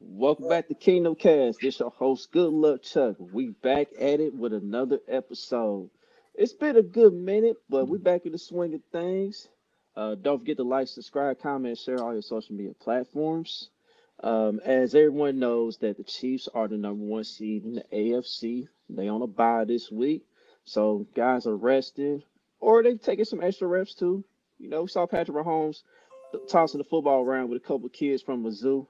Welcome back to Kingdom Kast. This your host, Good Luck Chuck. We back at it with another episode. It's been a good minute, but we back in the swing of things. Uh, don't forget to like, subscribe, comment, share all your social media platforms. Um, as everyone knows, that the Chiefs are the number one seed in the AFC. They on a bye this week, so guys are resting, or they taking some extra reps too. You know, we saw Patrick Mahomes tossing the football around with a couple kids from Mizzou.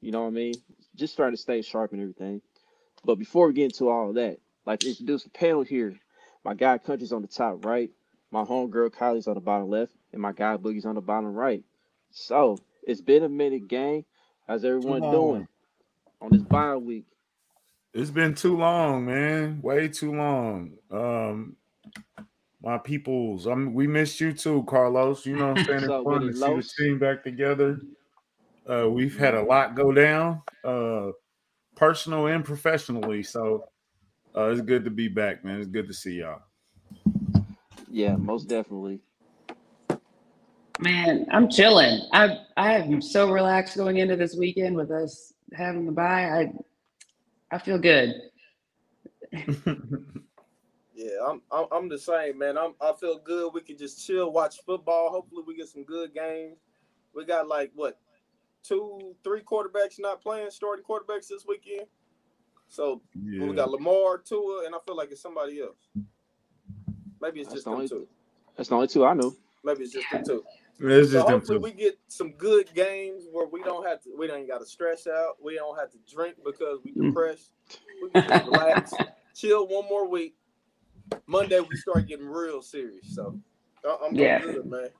You know what I mean? Just trying to stay sharp and everything. But before we get into all that, like to introduce the panel here. My guy Country's on the top right, my homegirl Kylie's on the bottom left, and my guy Boogie's on the bottom right. So it's been a minute, gang. How's everyone doing on this bye week? It's been too long, man. Way too long. Um, my peoples. I'm we missed you too, Carlos. You know what I'm saying? It's So, fun to see the team back together. Uh, we've had a lot go down, uh, personal and professionally. So uh, it's good to be back, man. It's good to see y'all. Yeah, most definitely. Man, I'm chilling. I I am so relaxed going into this weekend with us having the bye. I I feel good. Yeah, I'm, I'm I'm the same, man. I'm I feel good. We can just chill, watch football. Hopefully, we get some good games. We got like what two, three quarterbacks not playing, starting quarterbacks this weekend. So yeah. we got Lamar, Tua, and I feel like it's somebody else. Maybe it's That's just the them only- two. That's the only two I know. Maybe it's just them two. It's So just them hopefully two. we get some good games where we don't have to. We don't got to stress out. We don't have to drink because we Mm. depressed. We can relax, chill one more week. Monday we start getting real serious. So I'm, Yeah. good, man.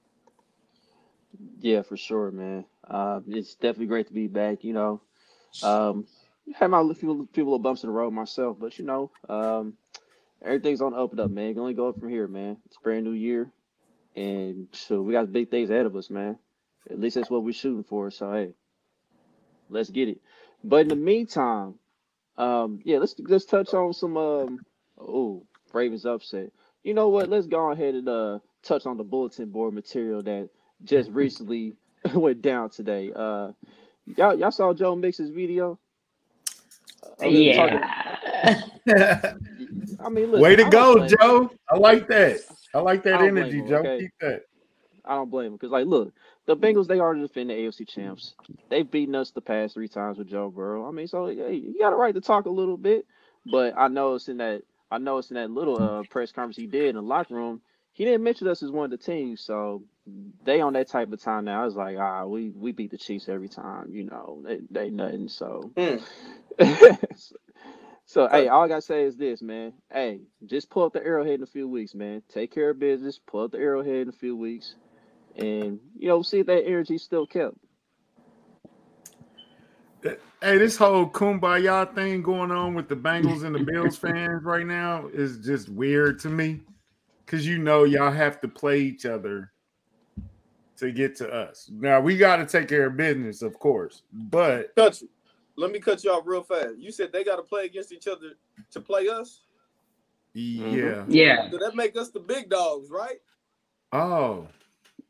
Yeah, for sure, man. Uh, it's definitely great to be back. You know, um, had my few few little bumps in the road myself, but you know, um, everything's on up and up, man. Can only go up from here, man. It's a brand new year, and so we got big things ahead of us, man. At least that's what we're shooting for. So hey, let's get it. But in the meantime, um, yeah, let's let's touch on some um, oh, Ravens upset. You know what? Let's go ahead and uh touch on the bulletin board material that just recently went down today. Uh, y'all, y'all saw Joe Mixon's video. Uh, Yeah. I mean, look, Way to go, blame. Joe. I like that. I like that I energy, him, Joe. okay? Keep that. I don't blame him because, like, look, the Bengals they are the defending AFC champs. They've beaten us the past three times with Joe Burrow. I mean, so hey, you got a right to talk a little bit. But I know it's in that I know it's in that little uh, press conference he did in the locker room. He didn't mention us as one of the teams, so they on that type of time now. I was like, ah, we we beat the Chiefs every time, you know. They they nothing. So Mm. so hey, all I gotta say is this, man. Hey, just pull up the arrowhead in a few weeks, man. Take care of business. Pull up the arrowhead in a few weeks, and you know, see if that energy still kept. Hey, this whole kumbaya thing going on with the Bengals and the Bills fans right now is just weird to me. Cause you know y'all have to play each other to get to us. Now we got to take care of business, of course, but Country. Let me cut you off real fast. You said they got to play against each other to play us. yeah. Mm-hmm. yeah. So that make us the big dogs, right? Oh,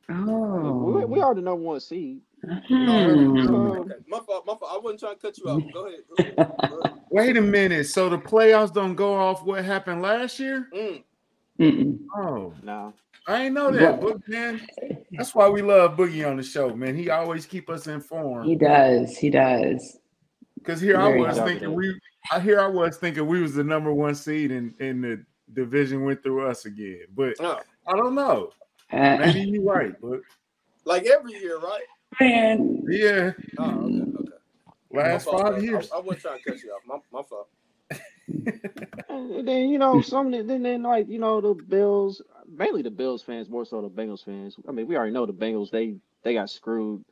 Oh. We, we are the number one seed. Okay, my fault. My fault. I wasn't trying to cut you off. Go ahead. Go ahead. Go ahead. wait a minute. So the playoffs don't go off what happened last year? Mm. Oh, no. I ain't know that, Book man. That's why we love Boogie on the show, man. He always keep us informed. He does. He does. Because here Very I was happy thinking we, I here I was thinking we was the number one seed and and the division went through us again. But Oh, I don't know. Uh, Maybe you're right. But like every year, right? man. yeah, Oh, okay. Okay. Last fault, five man. years. I, I wasn't trying to cut you off. My, my fault. then you know some of the- then then like you know the Bills, mainly the Bills fans, more so the Bengals fans. I mean, we already know the Bengals they they got screwed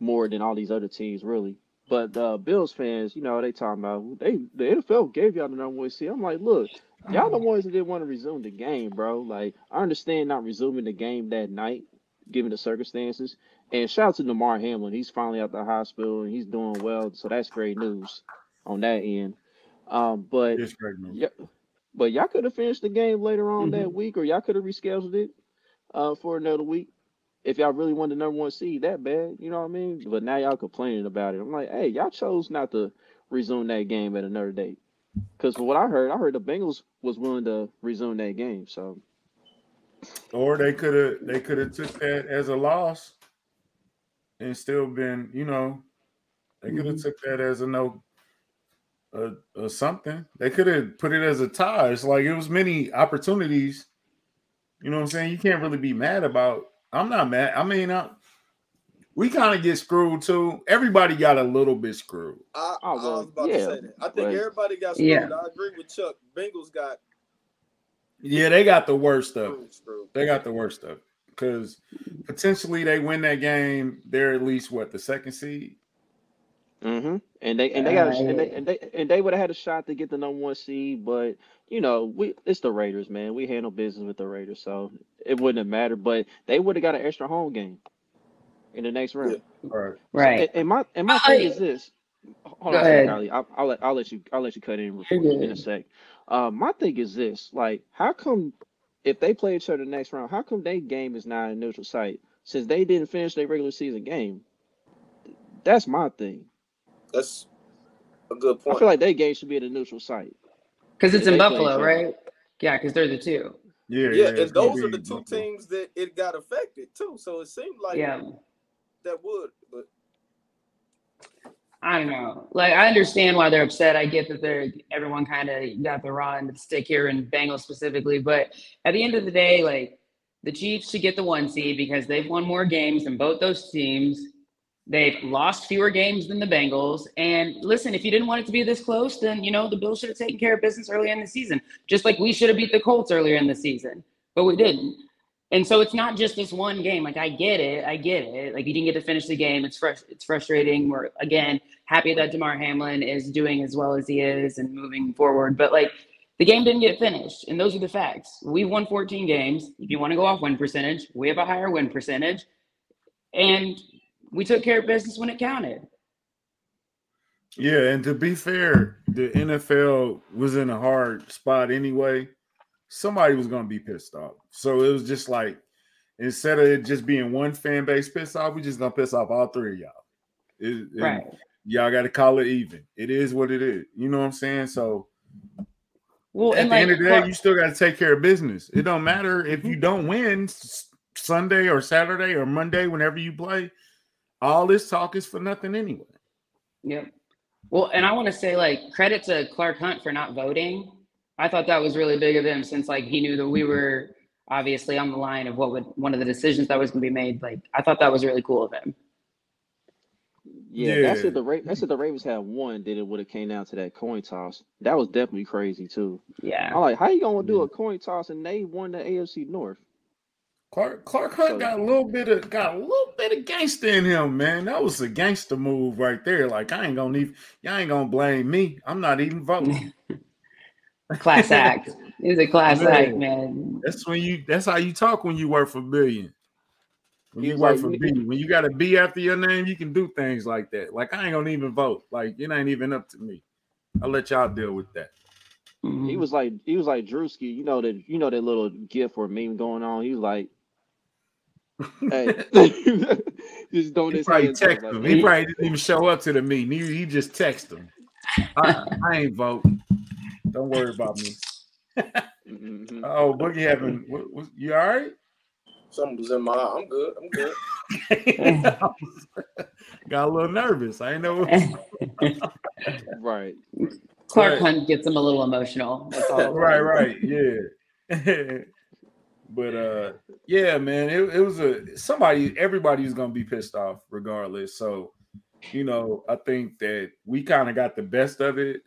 more than all these other teams really. But the Bills fans, you know, they talking about they the NFL gave y'all the number one seed. I'm like, look, y'all the ones that didn't want to resume the game, bro. Like, I understand not resuming the game that night, given the circumstances. And shout out to Damar Hamlin. He's finally out the hospital and he's doing well. So that's great news on that end. Um, but It's great news. yeah, but y'all could have finished the game later on that Mhm. week, or y'all could have rescheduled it uh, for another week if y'all really wanted the number one seed that bad, you know what I mean? But now y'all complaining about it. I'm like, hey, y'all chose not to resume that game at another date. Because what I heard, I heard the Bengals was willing to resume that game. So Or they could have they could have took that as a loss and still been, you know, they could have Mhm. took that as a no uh, something. They could have put it as a tie. It's like it was many opportunities. You know what I'm saying? You can't really be mad about. I'm not mad. I mean, I, we kind of get screwed too. Everybody got a little bit screwed. I, I was about yeah, to say that. I think but- everybody got screwed. Yeah. I agree with Chuck. Bengals got Yeah, they got the worst of screwed. screwed. They got the worst stuff because potentially they win that game. They're at least what the second seed. hmm and they and they got a, and they and they and they would have had a shot to get the number one seed, but you know, we it's the Raiders, man. We handle business with the Raiders, so it wouldn't have mattered. But they would have got an extra home game in the next round. All right. Right. And, and my and my I- thing is this. Hold Go on, ahead. Kylie. I'll, I'll let I'll let you I'll let you cut in You're in a sec. Uh, my thing is this: like, how come if they play each other the next round, how come their game is not a neutral site since they didn't finish their regular season game? That's my thing. That's a good point. I feel like their game should be at a neutral site. Because it's They in Buffalo, right? Yeah, because they're the two. Yeah, yeah, it's and those are the two Buffalo. teams that it got affected too. So it seemed like Yeah. That would, but I don't know. Like I understand why they're upset. I get that they're everyone kind of got the raw end of the stick here and Bengals specifically, but at the end of the day, like the Chiefs should get the one seed because they've won more games than both those teams. They've lost fewer games than the Bengals. And listen, if you didn't want it to be this close, then you know the Bills should have taken care of business early in the season, just like we should have beat the Colts earlier in the season, but we didn't. And so it's not just this one game. Like I get it, I get it. Like you didn't get to finish the game. It's fresh. It's frustrating. We're again happy that Damar Hamlin is doing as well as he is and moving forward. But like the game didn't get finished, and those are the facts. We've won 14 games. If you want to go off win percentage, we have a higher win percentage, and we took care of business when it counted. Yeah, and to be fair, the NFL was in a hard spot anyway. Somebody was going to be pissed off. So it was just like instead of it just being one fan base pissed off, we just going to piss off all three of y'all. It, Right. Y'all got to call it even. It is what it is. You know what I'm saying? So Well, at and the like end of the day, you still got to take care of business. It don't matter if you don't win Sunday or Saturday or Monday, whenever you play. All this talk is for nothing anyway. Yep. Well, and I want to say like credit to Clark Hunt for not voting. I thought that was really big of him since like he knew that we were obviously on the line of what would one of the decisions that was going to be made. Like I thought that was really cool of him. Yeah, that's if the Ra- that's if the Ravens had won, then it would have came down to that coin toss. That was definitely crazy too. Yeah. I'm like, how you gonna do a coin toss and they won the AFC North? Clark Clark Hunt So- got a little bit of got a little bit of gangster in him, man. That was a gangster move right there. Like I ain't gonna even y'all ain't gonna blame me. I'm not even voting. Class act. It was a class Man. act, man. That's when you that's how you talk when you work for billion. When you work for "We- B, when you got a B after your name, you can do things like that. Like I ain't gonna even vote. Like it ain't even up to me. I'll let y'all deal with that. Mhm. He was like he was like Drewski, you know that you know that little gif or meme going on. He was like, Hey, just don't He probably hands up, text like, him. He probably didn't even show up to the meeting. He, he just text him. I, I ain't voting. Don't worry about me. mhm. Oh, Boogie having what, what, you all right? something was in my eye. I'm good. I'm good. Got a little nervous. I ain't know. right. Clark Right. Hunt gets him a little emotional. That's all. right, right, yeah. but uh, yeah, man, it, it was a somebody. Everybody was gonna be pissed off regardless. So, you know, I think that we kind of got the best of it.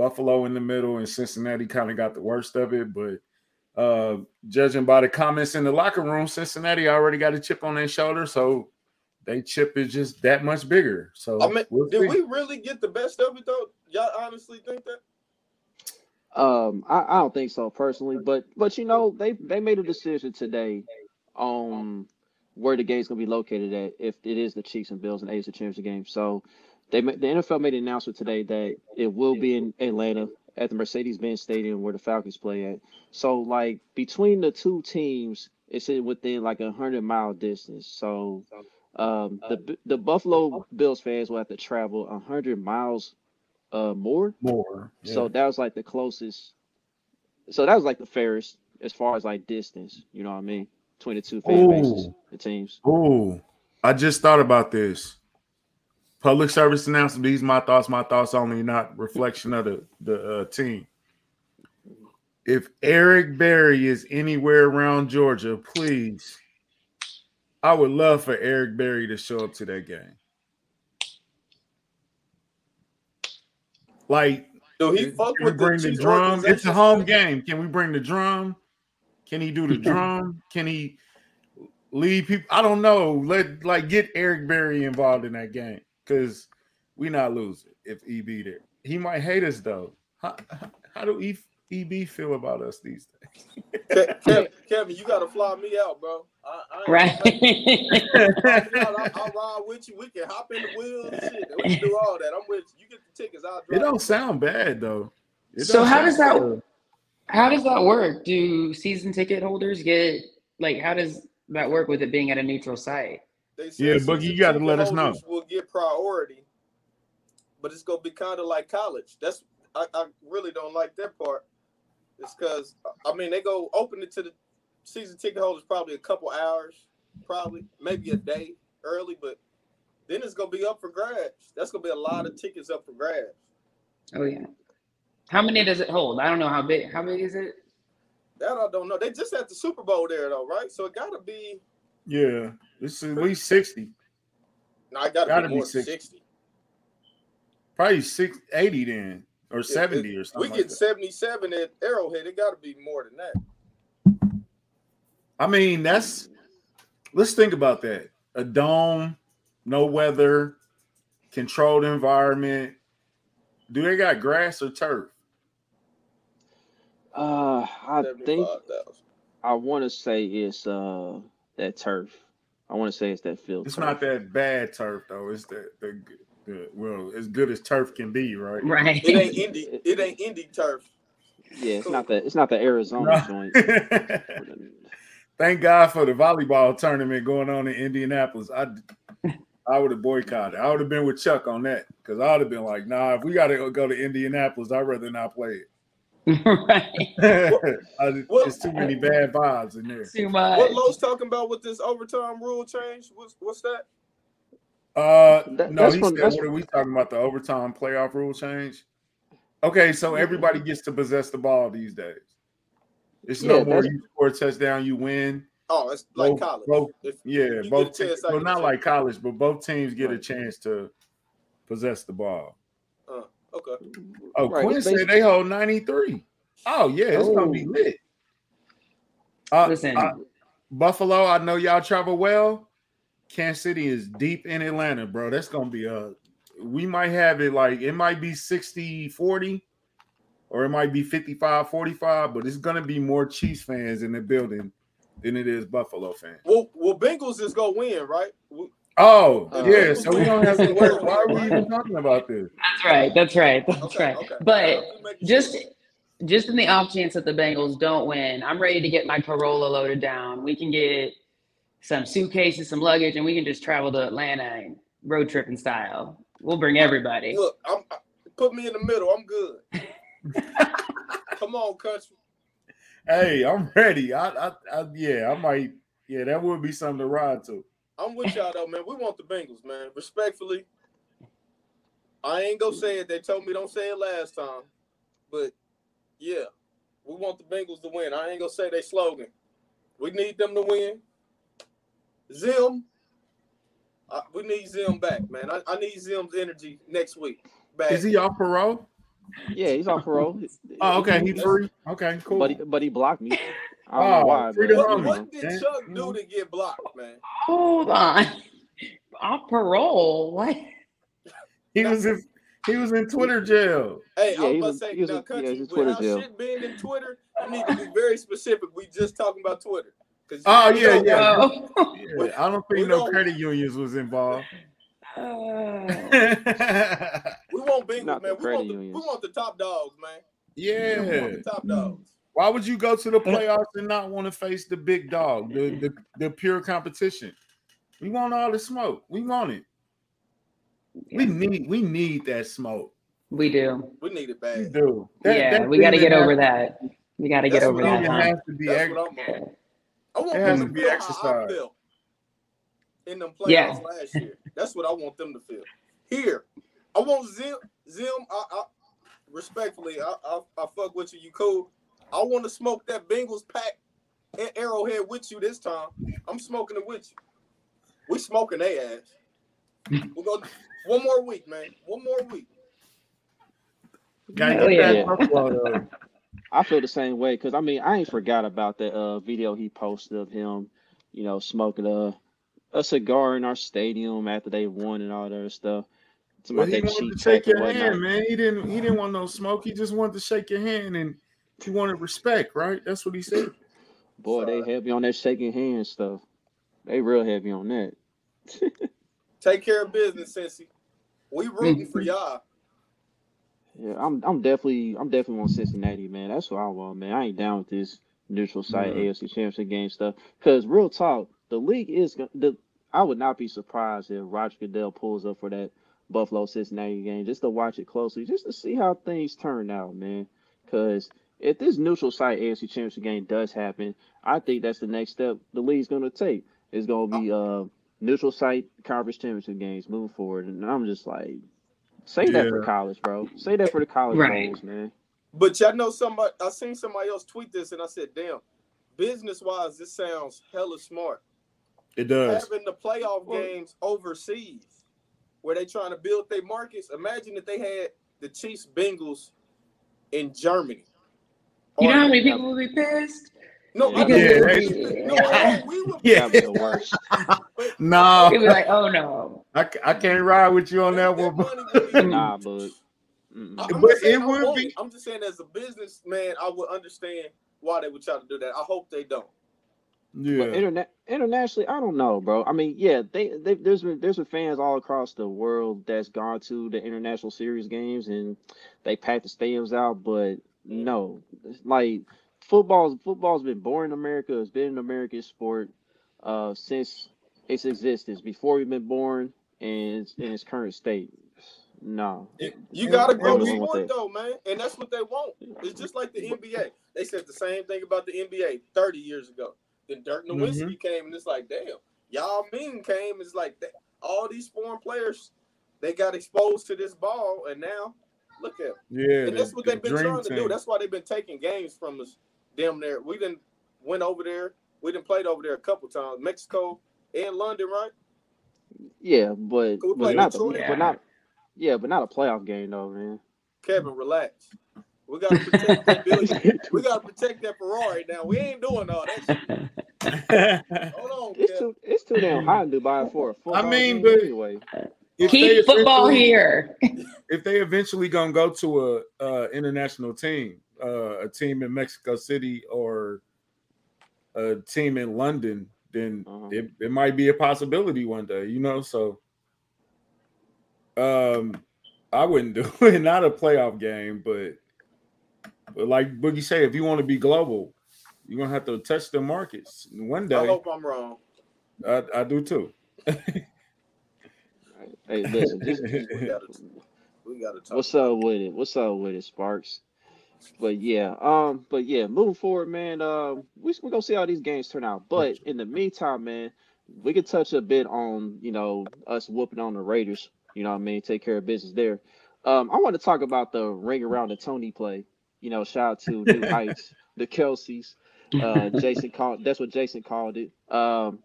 Buffalo in the middle, and Cincinnati kind of got the worst of it. But uh, judging by the comments in the locker room, Cincinnati already got a chip on their shoulder, so they chip is just that much bigger. So I mean, we'll did see. we really get the best of it though? Y'all honestly think that? Um, I, I don't think so personally, but but you know they they made a decision today on where the game's gonna be located at if it is the Chiefs and Bills and AFC Championship game. So they the NFL made an announcement today that it will be in Atlanta at the Mercedes-Benz Stadium where the Falcons play at. So like between the two teams, It's in within like a hundred mile distance. So um, the the Buffalo Bills fans will have to travel a hundred miles uh more. More. So that was like the closest. So that was like the fairest as far as like distance. You know what I mean? Between the two fan bases, Ooh. the teams. Oh, I just thought about this. Public service announcement. These my thoughts. My thoughts only, not reflection of the the uh, team. If Eric Berry is anywhere around Georgia, please, I would love for Eric Berry to show up to that game. Like, so he can fuck we with the bring the Chiefs drum? It's a home game. Can we bring the drum? Can he do the drum? Can he lead people? I don't know. Let like get Eric Berry involved in that game because we not losing if EB there. He might hate us though. How, how- how do E- EB feel about us these days? Kevin, Kevin, you gotta fly me out, bro. I, I ain't Right. Fly me out. I'll, I'll ride with you. We can hop in the wheels and shit. We can do all that. I'm with you. You get the tickets. I'll It don't sound bad though. It So how does that- bad. How does that work? Do season ticket holders get like how does that work with it being at a neutral site? They Yeah, said Boogie, you gotta let us know. holders Will get priority, but it's gonna be kind of like college. That's I, I really don't like that part. It's because I mean they go open it to the season ticket holders probably a couple hours, probably maybe a day early, but then it's gonna be up for grabs. That's gonna be a lot of tickets up for grabs. Oh yeah. How many does it hold? I don't know how big. How big is it? That I don't know. They just had the Super Bowl there though, right? So it gotta be. Yeah, it's at least sixty, No, I gotta, Gotta be be more than 60. 60. probably six eighty then or If- seventy if or We get like that. 77 at Arrowhead. It gotta be more than that. I mean, that's let's think about that. A dome, no weather, controlled environment. Do they got grass or turf? Uh, I think 75,000. I want to say it's uh that turf. I want to say it's that field. It's turf. not that bad turf though. It's the, the, the well, as good as turf can be, right? Right. It ain't Indy. It ain't Indy turf. Yeah, it's not that. It's not the Arizona joint. Thank God for the volleyball tournament going on in Indianapolis. I I would have boycotted. I would have been with Chuck on that because I would have been like, nah, if we got to go to Indianapolis, I'd rather not play right. it. I, What- it's too many bad vibes in there. Too much. What Lowe's talking about with this overtime rule change? What's what's that? Uh, That- no, that's he from- said, what are we talking about? The overtime playoff rule change? Okay, so everybody gets to possess the ball these days. It's no more that's- you score a touchdown, you win. Oh, it's like Both- college. both- If Yeah, you both a teams. chance, Well, get a not like college, but both teams get a chance to possess the ball. Okay, Oh, Right, Quinn said they hold 93. Oh, yeah, it's gonna be Oh. lit. Uh, Listen, uh, Buffalo, I know y'all travel well. Kansas City is deep in Atlanta, bro. That's gonna be a we might have it like it might be 60 40 or it might be 55 45, but it's gonna be more Chiefs fans in the building than it is Buffalo fans. well, well, Bengals is gonna win, right? We- Oh, Uh, yeah, so we don't have to work. Why are we even talking about this? that's right. That's right. That's Okay, right. okay. But We just sure. just in the off chance that the Bengals don't win, I'm ready to get my Corolla loaded down. We can get some suitcases, some luggage, and we can just travel to Atlanta and road tripping style. We'll bring everybody. look, I'm put me in the middle. I'm good. Come on, country. Hey, I'm ready. I, I, I yeah, I might. Yeah, that would be something to ride to. I'm with y'all though, man. We want the Bengals, man. Respectfully, I ain't gonna say it. They told me don't say it last time, but yeah, we want the Bengals to win. I ain't gonna say they slogan. We need them to win. Zim, I, we need Zim back, man. I, I need Zim's energy next week. Back. Is he off parole? Yeah, he's off parole. Oh, okay, he's free. Okay, cool. But he, but he blocked me. I don't Oh, know why. free what, what did Yeah. Chuck do to get blocked, man? Hold on. Off parole. What? he was in he was in Twitter jail. Hey, Yeah, I he was about to was- say, he was now, a- yeah, country, he's a with Twitter jail. shit being in Twitter, you need to be very specific. We just talking about Twitter. 'Cause Oh, we yeah, don't- yeah. Oh. Yeah, I don't think no don't- credit unions was involved. Uh, We want Bengals, Not the man. We want the, we want the top dogs, man. Yeah, we want the top dogs. Why would you go to the playoffs and not want to face the big dog, the, the the pure competition? We want all the smoke. We want it. We need we need that smoke. We do. We need it bad. We do. That- yeah, that we got to get over has- that. We got to get over what I'm that. feeling huh? has to be That's ex- I'm on. I want them to to be feel exercised. in them playoffs Yeah. last year. That's what I want them to feel. Here, I want Zim. Zim, I, I respectfully, I, I, I fuck with you. You cool? I want to smoke that Bengals pack and Arrowhead with you this time. I'm smoking it with you. We smoking they ass. We'll go one more week, man. One more week. Gotta get yeah. that I feel the same way because I mean I ain't forgot about that uh video he posted of him, you know, smoking a a cigar in our stadium after they won and all that other stuff. Talking Well, he wanted to shake your hand, man. He didn't. He didn't want no smoke. He just wanted to shake your hand, and he wanted respect, right? That's what he said. Boy, they Sorry. heavy on that shaking hand stuff. They real heavy on that. Take care of business, Cincy. We rooting for y'all. Yeah, I'm I'm definitely I'm definitely on Cincinnati, man. That's what I want, man. I ain't down with this neutral site Yeah. AFC Championship game stuff. Cause real talk, the league is the. I would not be surprised if Roger Goodell pulls up for that Buffalo Cincinnati game just to watch it closely, just to see how things turn out, man. Cause if this neutral site AFC Championship game does happen, I think that's the next step the league's gonna take. It's gonna be uh neutral site conference championship games moving forward, and I'm just like. Say that for college, bro. Say that for the college Right. bowls, man. But y'all know somebody. I seen somebody else tweet this, and I said, "Damn, business wise, this sounds hella smart." It does. Having the playoff Well- games overseas, where they trying to build their markets. Imagine if they had the Chiefs Bengals in Germany. You know how many people would be pissed? No, I Yeah, know- they- no, I we would. Yeah. Be the worst. No, They'd be like, "Oh no." I, I can't ride with you on that one. but- money would be- nah, but I'm But saying it I would be- it. I'm just saying, as a businessman, I would understand why they would try to do that. I hope they don't. But Yeah, interna- internationally, I don't know, bro. I mean, yeah, they, they there's been there's been fans all across the world that's gone to the international series games and they packed the stadiums out, but no, it's like football's football's been born in America. It's been an American sport uh since its existence, before we've been born, and it's in its current state. No, You, you gotta grow the sport though, man, and that's what they want. It's just like the NBA. They said the same thing about the NBA 30 years ago. Then Dirk Nowitzki came, and it's like, damn, y'all mean came. It's like that. All these foreign players, they got exposed to this ball, and now look at. 'em. yeah. And that's the- what they've been dream trying to do. That's why they've been taking games from us. Damn near. We didn't went over there. We didn't played over there a couple times. Mexico and London, right? yeah, but we but not Detroit? the, but not yeah, but not a playoff game though, man. Kevin, relax. We gotta protect that billion. We gotta protect that Ferrari now. We ain't doing all that shit. Hold on, It's Kev. too it's too damn hot in Dubai for a football mean, game but- anyway. If Keep they football eventually- here. If they eventually gonna go to a uh, international team, uh, a team in Mexico City or a team in London, then Uh-huh. it, it might be a possibility one day, you know. So, um, I wouldn't do it. Not a playoff game, but but like Boogie say, if you want to be global, you're gonna have to touch the markets one day. I hope I'm wrong. I, I do too. Hey, listen, just, We gotta, we gotta talk. what's up with it? What's up with it, Sparks? But yeah, um, but yeah, moving forward, man. Um, we we gonna see how these games turn out. But in the meantime, man, we can touch a bit on you know us whooping on the Raiders. You know what I mean? Take care of business there. Um, I want to talk about the ring around the Tony play. You know, shout out to New Heights, the Kelces. Uh, Jason called. That's what Jason called it. Um,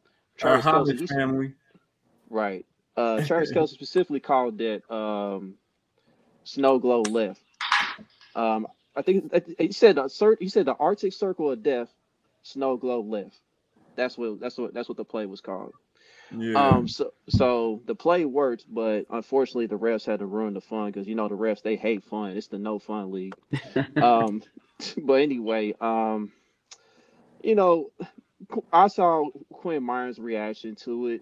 Our Travis Homage he- family. Right. Uh, Travis Kelce specifically called that um, snow glow left. Um, I think he said a cert, he said the Arctic Circle of Death, snow glow left. That's what that's what that's what the play was called. Yeah. Um, so so the play worked, but unfortunately the refs had to ruin the fun because you know the refs they hate fun. It's the no fun league. um, but anyway, um, you know, I saw Quinn Meinerz' reaction to it.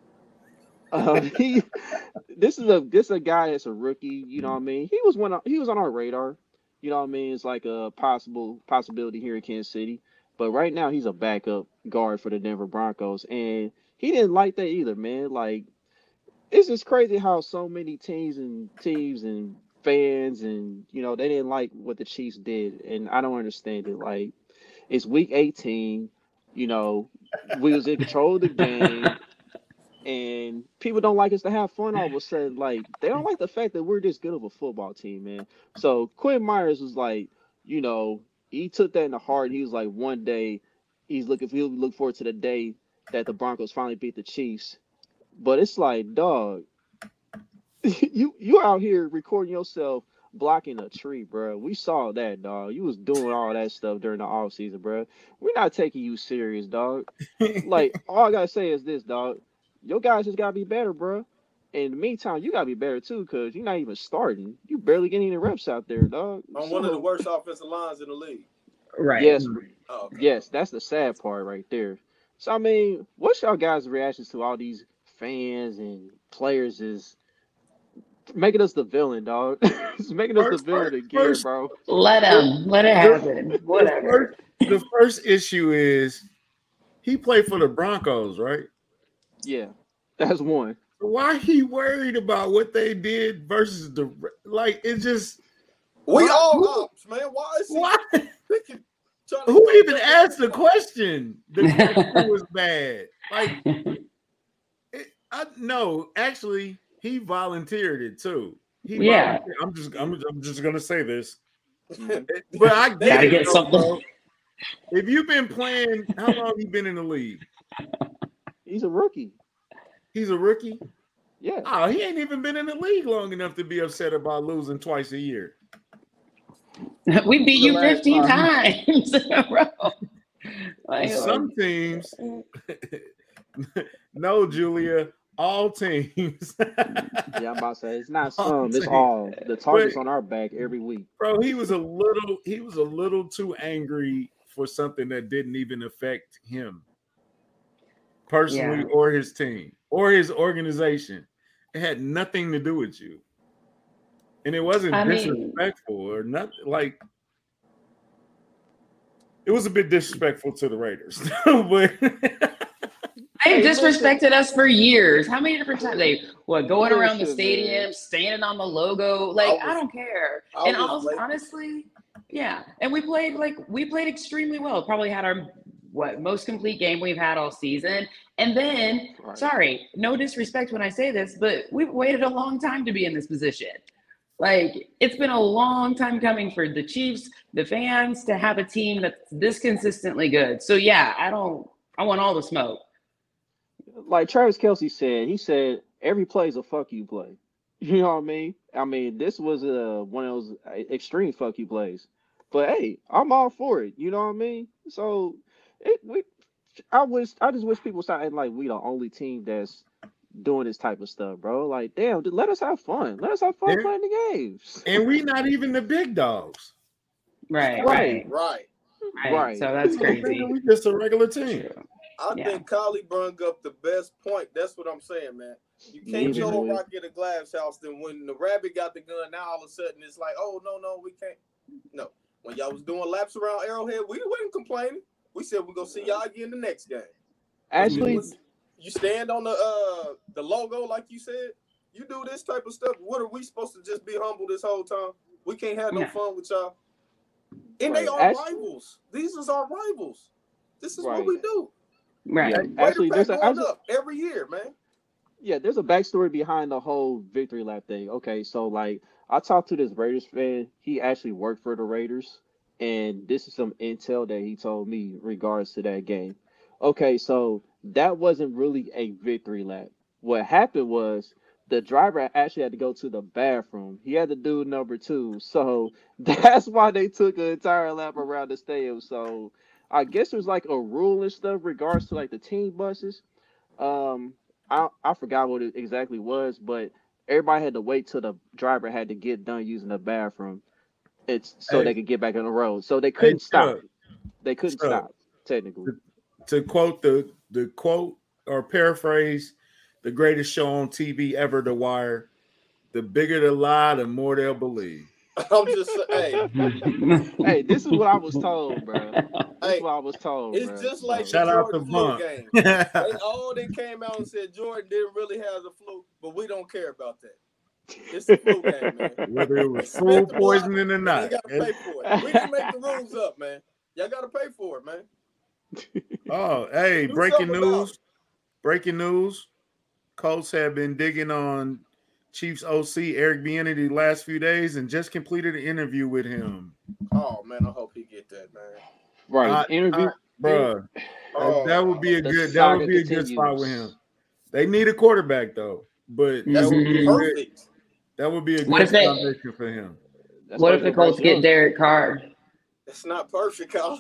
Um, he, this is a this is a guy that's a rookie. You know what I mean? He was one. of- He was on our radar. You know what I mean? It's like a possible possibility here in Kansas City. But right now he's a backup guard for the Denver Broncos. And he didn't like that either, man. Like it's just crazy how so many teams and teams and fans and you know they didn't like what the Chiefs did. And I don't understand it. Like it's week 18, you know, we was in control of the game and people don't like us to have fun all of a sudden. Like they don't like the fact that we're this good of a football team, man. So Quinn Meinerz was like, you know, he took that in the heart. He was like, one day he's looking he'll look forward to the day that the Broncos finally beat the Chiefs. But it's like, dog, you you out here recording yourself blocking a tree, bro. We saw that, dog. You was doing all that stuff during the off season, bro. We're not taking you serious, dog. like all I gotta say is this, dog your guys just gotta be better, bro. In the meantime, you gotta be better too, cause you're not even starting. You barely getting any reps out there, dog. On one of the worst offensive lines in the league. Right. Yes, mm-hmm. Oh, okay. yes, that's the sad part right there. So I mean, what's y'all guys' reactions to all these fans and players is making us the villain, dog? it's making us First- the villain first- again, first- bro. Let him. Let it happen. The Whatever. first, the first issue is he played for the Broncos, right? Yeah, that's one. Why he worried about what they did versus the like? It just We Why- all who- ups, man. Why is he why? thinking? trying to- Who even asked the question? The question was bad. Like, it, I no, actually, he volunteered it too. He Yeah. I'm just, I'm, I'm just gonna say this, but I get Gotta it, get though, something. bro. If you've been playing, how long you been in the league? He's a rookie. He's a rookie. Yeah. Oh, he ain't even been in the league long enough to be upset about losing twice a year. we beat The you 15 time. times in a row. Like, uh, Some teams, no, Julia, all teams. Yeah, I'm about to say it's not some, it's dang. all. The target's Wait. on our back every week. Bro, he was a little, he was a little too angry for something that didn't even affect him personally Yeah. or his team or his organization. It had nothing to do with you. And it wasn't I mean- disrespectful or nothing like it was a bit disrespectful to the Raiders. but They Hey, disrespected us for years. How many different times they what going around the stadium, standing on the logo? Like I was- I don't care. I and was also, honestly, yeah. And we played like we played extremely well. Probably had our what most complete game we've had all season. And then, Right. sorry, no disrespect when I say this, but we've waited a long time to be in this position. Like it's been a long time coming for the Chiefs, the fans to have a team that's this consistently good. So yeah, I don't. I want all the smoke. like Travis Kelce said, he said every play is a fuck you play. You know what I mean? I mean, this was a one of those uh, extreme fuck you plays. But hey, I'm all for it. You know what I mean? So it we I wish I just wish people stop acting like we the only team that's doing this type of stuff, bro. Like, damn, dude, let us have fun. Let us have fun Yeah. playing the games. and we not even the big dogs. Right, Right. right, Right. right. Right. So that's crazy. We just a regular team. True. I Yeah. think Kylie brung up the best point. That's what I'm saying, man. You can't Neither throw do a we. rock at a glass house. Then when the rabbit got the gun, now all of a sudden it's like, oh no, no, we can't. No, when y'all was doing laps around Arrowhead, we wasn't complaining. We said we're gonna see y'all again the next game. Actually, you stand on the uh the logo like you said. You do this type of stuff. What are we supposed to just be humble this whole time? We can't have no Yeah. fun with y'all. And they are Actu- rivals. These is our rivals. This is Right. what we do. Right. Yeah. Actually, there's a- going actually- up every year, man. Yeah, there's a backstory behind the whole victory lap thing. Okay, so like I talked to this Raiders fan. He actually worked for the Raiders, and this is some intel that he told me regards to that game. Okay, so that wasn't really a victory lap. What happened was the driver actually had to go to the bathroom. He had to do number two. So that's why they took an entire lap around the stadium. So I guess there's like a rule and stuff regards to like the team buses. Um, I I forgot what it exactly was, but everybody had to wait till the driver had to get done using the bathroom. It's so Hey. they could get back on the road. So they couldn't stop. Uh, Chuck. They couldn't Chuck. stop technically. to quote the the quote or paraphrase the greatest show on TV ever, The Wire. The bigger the lie, the more they'll believe. I'm just saying. Hey, hey, this is what I was told, bro. This Hey, is what I was told. it's bro. just like Shout the out to Jordan flu game. They all they came out and said Jordan didn't really have the flu, but we don't care about that. It's a flu game, man. Whether it was food poisoning or You not. gotta pay for it. We didn't make the rules up, man. Y'all gotta pay for it, man. Oh, hey, Do breaking news. Breaking news. Colts have been digging on Chiefs OC Eric Bieniemy the last few days and just completed an interview with him. Oh man, I hope he get that, man. right, I- interview. Bruh, Oh, that would be a good that would be a good spot with him. They need a quarterback though, but that would be perfect. That would be a What good if they- foundation for him. That's what if the Colts get Young- Derek Carr? It's not perfect, Kyle.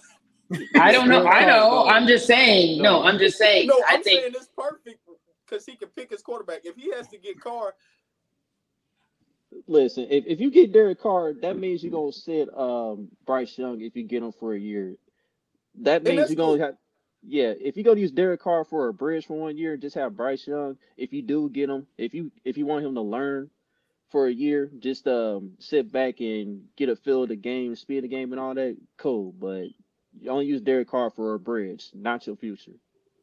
I don't know. I know. I'm just saying. No, No. I'm just saying. No, I I'm think saying it's perfect because he can pick his quarterback. If he has to get Carr, Listen, if, if you get Derek Carr, that means you're gonna sit um Bryce Young if you get him for a year. That means you're gonna have yeah, if you're gonna use Derek Carr for a bridge for one year, just have Bryce Young. If you do get him, if you if you want him to learn for a year, just um sit back and get a feel of the game, speed of the game and all that, cool. But you only use Derek Carr for a bridge, not your future.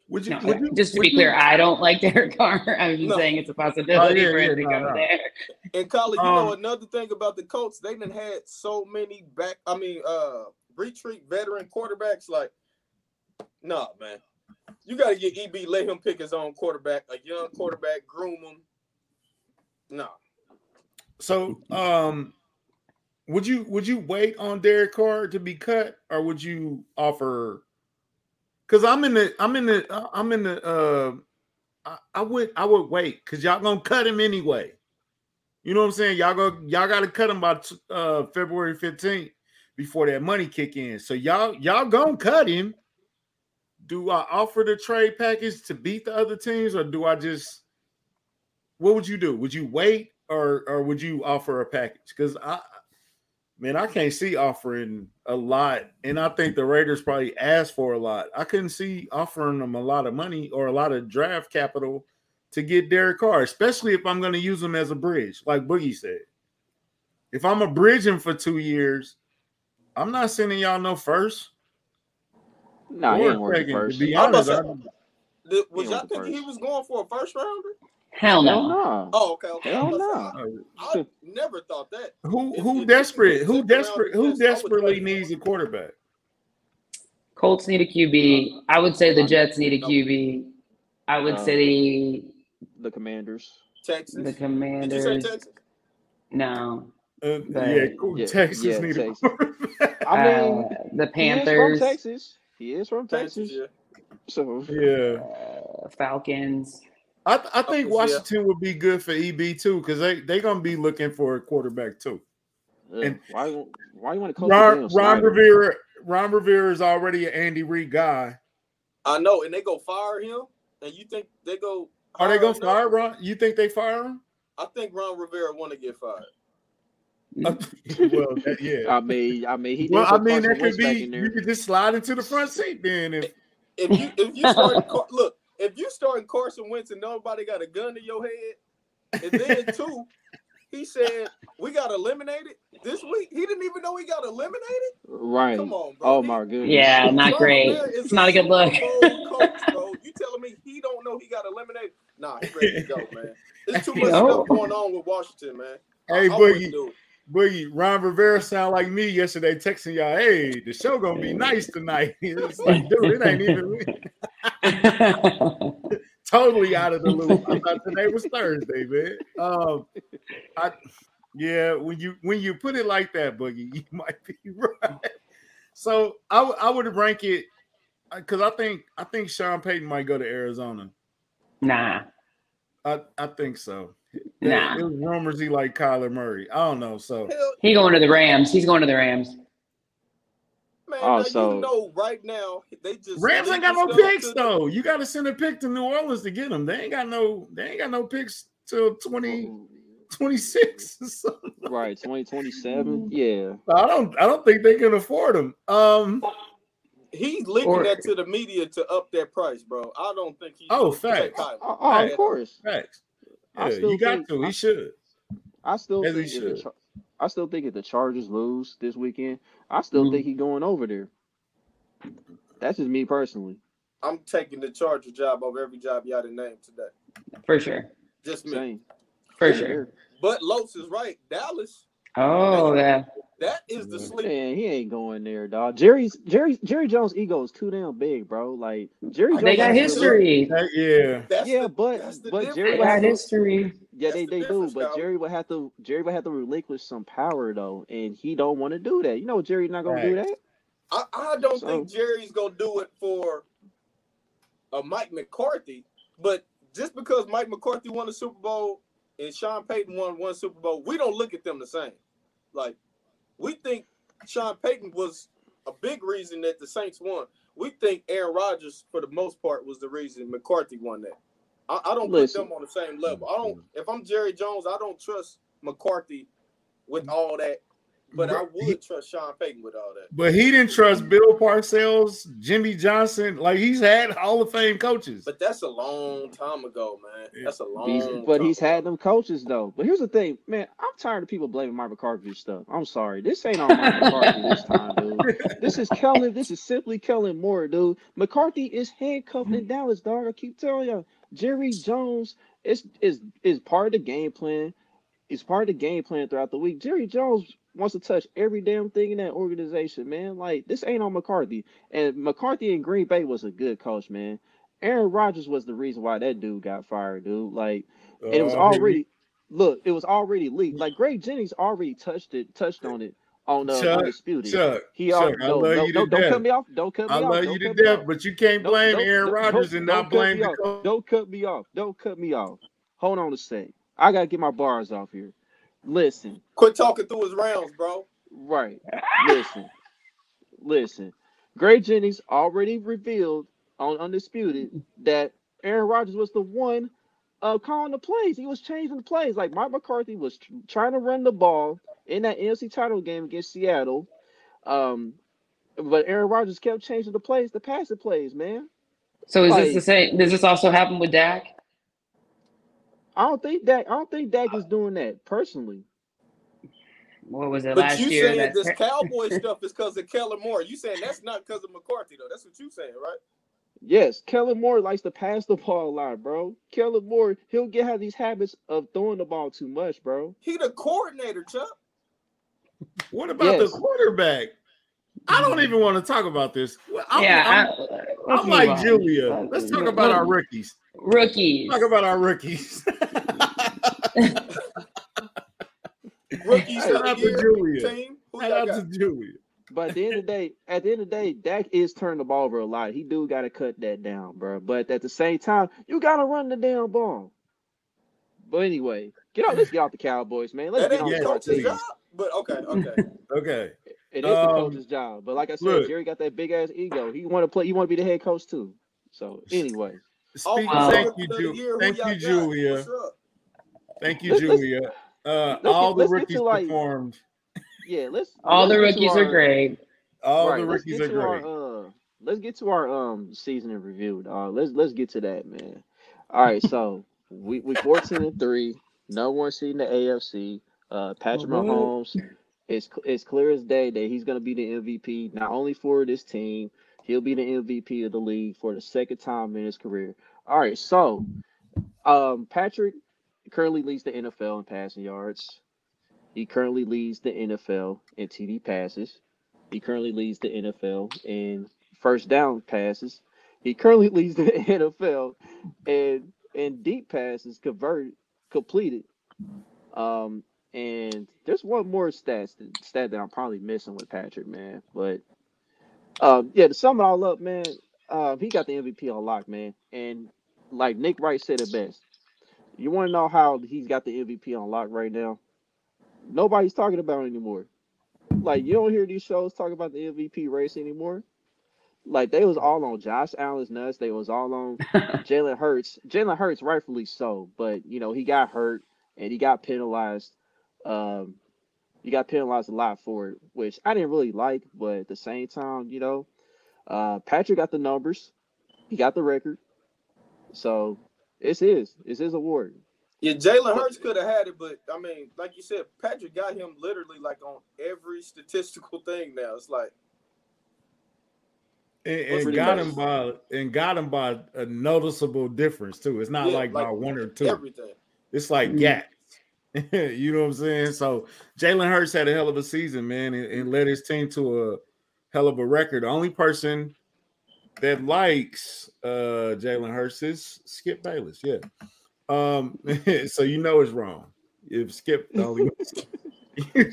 Would you, no, would you just to would be you- clear, I don't like Derek Carr. I'm just No. saying it's a possibility Oh, yeah, for him yeah, to no, go no. there. and Colin, you know Um, another thing about the Colts, they didn't had so many back. I mean, uh, retreat veteran quarterbacks. Like, nah, man, you got to get EB. Let him pick his own quarterback, a young quarterback, groom him. Nah, So, um, would you would you wait on Derek Carr to be cut, or would you offer? Because I'm in the I'm in the I'm in the uh, I, I would I would wait because y'all gonna cut him anyway. You know what I'm saying? Y'all go y'all got to cut him by t- uh February 15th before that money kick in. So y'all y'all gonna cut him. Do I offer the trade package to beat the other teams, or do I just? What would you do? Would you wait, or or would you offer a package? Because I, man, I can't see offering a lot, and I think the Raiders probably asked for a lot. I couldn't see offering them a lot of money or a lot of draft capital to get Derek Carr, especially if I'm going to use him as a bridge, like Boogie said. If I'm a bridge him for two years, I'm not sending y'all no first. Nah, he or ain't working second. first. To be I'm about honest, to I, The- was y'all was the thinking he was going for a first rounder? Hell Hell no. no. Oh, okay, okay. Hell no. about I, I never thought that. who who if desperate? could Who desperate? Who Jets, I would desperately needs a quarterback? Colts need a QB. I would say the Jets need a. QB. I would Um, say The Commanders. Texas. the Did you say Commanders. Texas? No. Uh, But- yeah, cool. Yeah, Texas yeah, need a quarterback. I mean, uh, the he is from Panthers, Texas. He is from Texas, Texas. yeah. So yeah. uh, Falcons. I, th- I think yeah. Washington would be good for EB too because they they gonna be looking for a quarterback too. uh, And- why why you want to coach Ron, Daniel Ron Snyder? Rivera Ron Rivera is already an Andy Reid guy. I know, and they go fire him, and you think they go? Are they gonna another- fire Ron? You think they fire him? I think Ron Rivera want to get fired. well, that, yeah. I mean, I mean, he Well, I mean, Carson that could be you there. could just slide into the front seat then. If If you if you start look, if you starting Carson Wentz and nobody got a gun to your head, and then two, he said we got eliminated this week. He didn't even know he got eliminated. Right. Come on, bro. Oh my goodness. Yeah, not Ron great. Rivera is It's not a good look. Coach, bro. You telling me he don't know he got eliminated? Nah, he ready to go, man. There's too much No. stuff going on with Washington, man. hey I, I Boogie. Boogie, Ron Rivera sound like me yesterday texting y'all, hey, the show gonna be nice tonight. It's like, dude, it ain't even totally out of the loop. I thought today was Thursday, man. Um, I yeah, when you when you put it like that, Boogie, you might be right. So I I would rank it because I think I think Sean Payton might go to Arizona. nah. I I think so. Nah. There was rumors he like Kyler Murray. I don't know. So He going to the Rams. He's going to the Rams. Man, Oh, so- you know right now they just Rams ain't got no picks to- though. You got to send a pick to New Orleans to get them. They ain't got no. They ain't got no picks till 2026. So Right, 2027. Yeah. I don't. I don't think they can afford them. Um. He's leaking Or- that to the media to up that price, bro. I don't think he. Oh, facts. Kyler. Oh, oh, of course. Facts. Yeah, you got think- to. I- He should. I still As he think if the should. I still think if the Chargers lose this weekend, I still Mhm. think he going over there. That's just me personally. I'm taking the Charger job over every job y'all done named today. For sure. Just me. Same. For Same sure. But Lopes is right. Dallas, Oh yeah. that is the sleep. Man, he ain't going there, dog. Jerry's Jerry Jerry Jones' ego is too damn big, bro. Like Jerry Jones. They got has to- history. That- yeah. That's Yeah, the- but- that's the but difference. Jerry got history. Yeah, That's they, the they do, but Calvin. Jerry would have to Jerry would have to relinquish some power though, and he don't want to do that. You know, Jerry's not gonna do that. I, I don't So- think Jerry's gonna do it for a Mike McCarthy, but just because Mike McCarthy won a Super Bowl and Sean Payton won one Super Bowl, we don't look at them the same. Like we think Sean Payton was a big reason that the Saints won. We think Aaron Rodgers, for the most part, was the reason McCarthy won that. I, I don't Listen. put them on the same level. I don't. Mm-hmm. If I'm Jerry Jones, I don't trust McCarthy with all that, but I would trust Sean Payton with all that. But he didn't trust Bill Parcells, Jimmy Johnson. Like he's had Hall of Fame coaches. But that's a long time ago, man. That's a long. He's, but time he's had them coaches though. But here's the thing, man. I'm tired of people blaming Mike McCarthy for stuff. I'm sorry. This ain't on Mike McCarthy this time, dude. This is Kellen. This is simply Kellen Moore, dude. McCarthy is handcuffed in Dallas, dog. I keep telling you. Jerry Jones is is is part of the game plan. It's part of the game plan throughout the week. Jerry Jones wants to touch every damn thing in that organization, man. Like this ain't on McCarthy. And McCarthy in Green Bay was a good coach, man. Aaron Rodgers was the reason why that dude got fired, dude. Like and it was we- already look, it was already leaked. Like Greg Jennings already touched it, touched on it on uh, Chuck, undisputed. Chuck, he Chuck, already I no, love no, you no, to don't death. cut me off. Don't cut me I off. love don't you to death, off. but you can't blame don't- Aaron don't- Rodgers and don't blame me the off. coach. Don't cut me off. Don't cut me off. Hold on a sec. I gotta get my bars off here. Listen, Quit talking through his rounds, bro. right. Listen. Listen. Greg Jennings already revealed on Undisputed that Aaron Rodgers was the one uh, calling the plays. He was changing the plays. Like Mike McCarthy was tr- trying to run the ball in that NFC title game against Seattle. Um, but Aaron Rodgers kept changing the plays, the passing plays, man. So is this the same? Does this also happen with Dak? I don't think Dak. I don't think Dak is doing that personally. What was it But last you year? saying that- this cowboy stuff is because of Kellen Moore. You saying that's not because of McCarthy though. That's what you saying, right? Yes, Kellen Moore likes to pass the ball a lot, bro. Kellen Moore, he'll get have these habits of throwing the ball too much, bro. He the coordinator, Chuck. What about Yes. the quarterback? I don't mm. even want to talk about this. I'm, yeah, I'm, I, let's I'm like on. Julia. Uh, let's talk about our rookies. rookies. Talk about our rookies. Rookies Shout of out the to Julia. team. Who Shout out got? to Julia. But at the end of the day, at the end of the day, Dak is turning the ball over a lot. He do got to cut that down, bro. But at the same time, you got to run the damn ball. But anyway, get out. Let's get off the Cowboys, man. Let's That get ain't on Yeah, the coach's team. job. But okay, okay. Okay. It is the Um, coach's job. But like I said, look. Jerry got that big ass ego. He want to play. He want to be the head coach too. So anyway, Speak, wow. thank you, of Ju- year, thank y'all you. Julia. Thank you, Let's- let's- Julia. Uh, all the let's rookies to, like- performed. Yeah. Let's All the let's get to rookies are great. All right, the rookies are great. Our, uh, let's get to our um season in review, dog. Let's let's get to that, man. All right, so we we fourteen and three, no one seed in the AFC. Uh, Patrick Mhm. Mahomes, it's it's clear as day that he's gonna be the MVP not only for this team, he'll be the MVP of the league for the second time in his career. All right, so um Patrick currently leads the NFL in passing yards. He currently leads the NFL in TD passes. He currently leads the NFL in first down passes. He currently leads the NFL in in deep passes converted completed. Um, and there's one more stat stat that I'm probably missing with Patrick, man. But um, yeah, to sum it all up, man, um, he got the MVP on lock, man. And like Nick Wright said it best. You want to know how he's got the MVP on lock right now? Nobody's talking about anymore. Like you don't hear these shows talk about the MVP race anymore. Like they was all on Josh Allen's nuts. They was all on Jalen Hurts. Jalen Hurts, rightfully so, but you know he got hurt and he got penalized. Um, he got penalized a lot for it, which I didn't really like. But at the same time, you know, uh, Patrick got the numbers. He got the record, so it's his. It's his award. Yeah, Jalen Hurts could have had it, but I mean, like you said, Patrick got him literally like on every statistical thing now. It's like and, and got best? him by and got him by a noticeable difference too. It's not Yeah, like, by one or two. everything. It's like Mhm. gaps. you know what I'm saying? So Jalen Hurts had a hell of a season, man, and, and led his team to a hell of a record. The only person that likes uh Jalen Hurts is Skip Bayless. Yeah. Um, so you know it's wrong. If Skip the only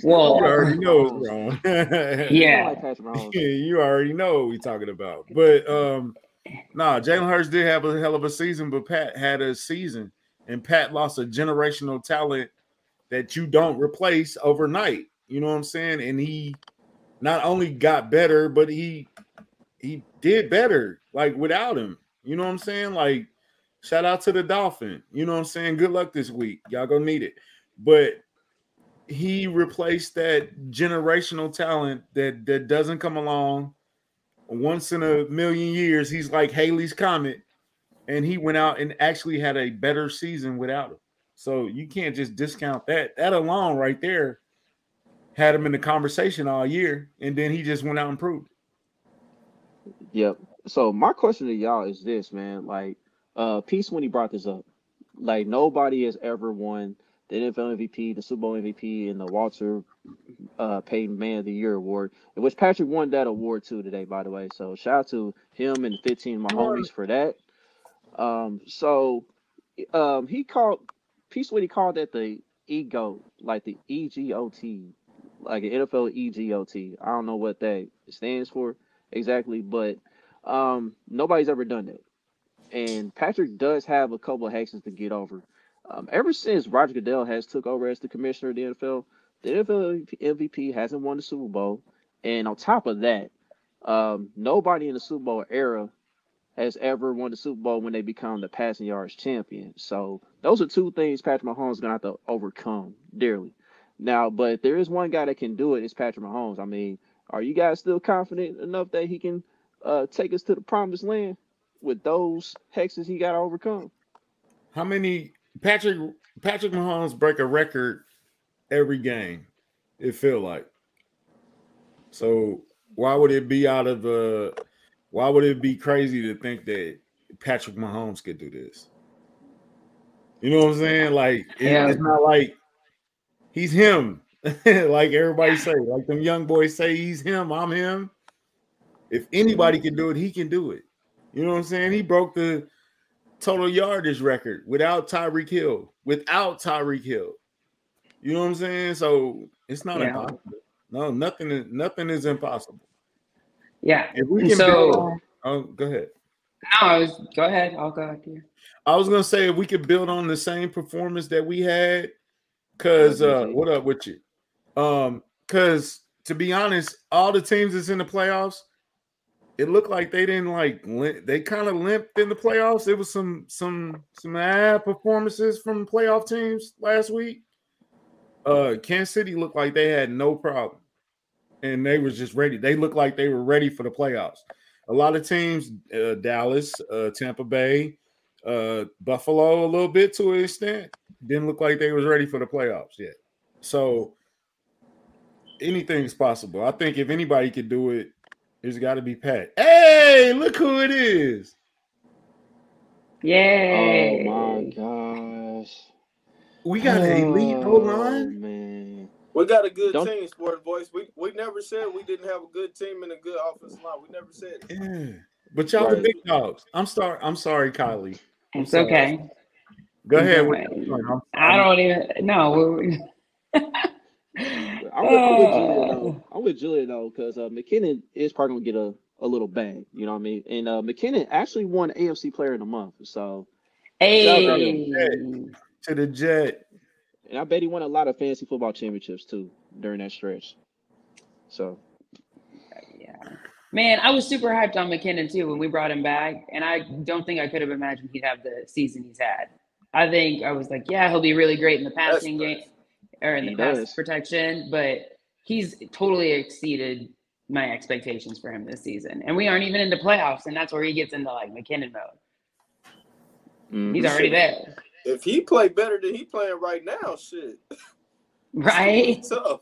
Well- you already know it's wrong. Yeah. like Patrick Yeah, you already know what we're talking about. But um, nah, Jalen Hurts did have a hell of a season, but Pat had a season, and Pat lost a generational talent that you don't replace overnight. You know what I'm saying? And he not only got better, but he he did better like without him. You know what I'm saying? Like shout out to the Dolphin. You know what I'm saying? Good luck this week. Y'all gonna need it. But he replaced that generational talent that that doesn't come along once in a million years. He's like Halley's comet, and he went out and actually had a better season without him. So you can't just discount that. That alone, right there, had him in the conversation all year, and then he just went out and proved. it. Yep. So my question to y'all is this, man. Like, uh, Peace when he brought this up, like nobody has ever won the NFL MVP, the Super Bowl MVP, and the Walter uh, Payton Man of the Year award, in which Patrick won that award too today, by the way. So shout out to him and the 15 of my homies for that. Um, so um, he called Peace when he called that the ego, like the E G O T, like an NFL E G O T. I don't know what that stands for exactly, but um, nobody's ever done that. And Patrick does have a couple of hexes to get over. Um, ever since Roger Goodell has took over as the commissioner of the NFL, the NFL MVP hasn't won the Super Bowl, and on top of that, um, nobody in the Super Bowl era has ever won the Super Bowl when they become the passing yards champion. So those are two things Patrick Mahomes is gonna have to overcome dearly. Now, but there is one guy that can do it. It's Patrick Mahomes. I mean, are you guys still confident enough that he can uh, take us to the promised land with those hexes he got to overcome? How many Patrick Patrick Mahomes break a record every game? It feel like. So why would it be out of uh why would it be crazy to think that Patrick Mahomes could do this? You know what I'm saying? Like it- Yeah. it's not like he's him. like everybody say, like them young boys say he's him, I'm him. If anybody can do it, he can do it. You know what I'm saying? He broke the total yardage record without Tyreek Hill. Without Tyreek Hill. You know what I'm saying? So it's not Yeah. impossible. No, nothing is nothing is impossible. Yeah. If we can So- build oh, go ahead. No, I was go ahead. I'll go after you. I was gonna say if we could build on the same performance that we had, cause uh, what up with you? Um, cause to be honest, all the teams that's in the playoffs, it looked like they didn't like lim- they kind of limped in the playoffs. It was some some some ad performances from playoff teams last week. Uh, Kansas City looked like they had no problem, and they was just ready. They looked like they were ready for the playoffs. A lot of teams, uh, Dallas, uh, Tampa Bay, uh, Buffalo, a little bit to an extent, didn't look like they was ready for the playoffs yet. So anything's possible. I think if anybody could do it, it's got to be Pat. Hey, look who it is. Yay. Oh my gosh. We got an elite O Oh, line. man. We got a good Don't- team, Sport Voice. We we never said we didn't have a good team and a good offensive line. We never said it. Yeah. But y'all the big dogs. I'm sorry. I'm sorry, Kylie. I'm It's sorry. okay. Go ahead. Go with ahead. I'm- I don't even no. we're- I'm with, I'm with Julia Uh, though. I'm with Julia though, because uh, McKinnon is probably gonna get a, a little bang. You know what I mean? And uh, McKinnon actually won AFC Player of the Month. So, Hey. to the Jet. and I bet he won a lot of fantasy football championships too during that stretch. So, Yeah. Man, I was super hyped on McKinnon too when we brought him back, and I don't think I could have imagined he'd have the season he's had. I think I was like, yeah, he'll be really great in the passing game or in the He pass does. protection, but he's totally exceeded my expectations for him this season. And we aren't even into playoffs, and that's where he gets into like McKinnon mode. mhm. He's already there. if he play better than he playing right now, shit. Right. Tough.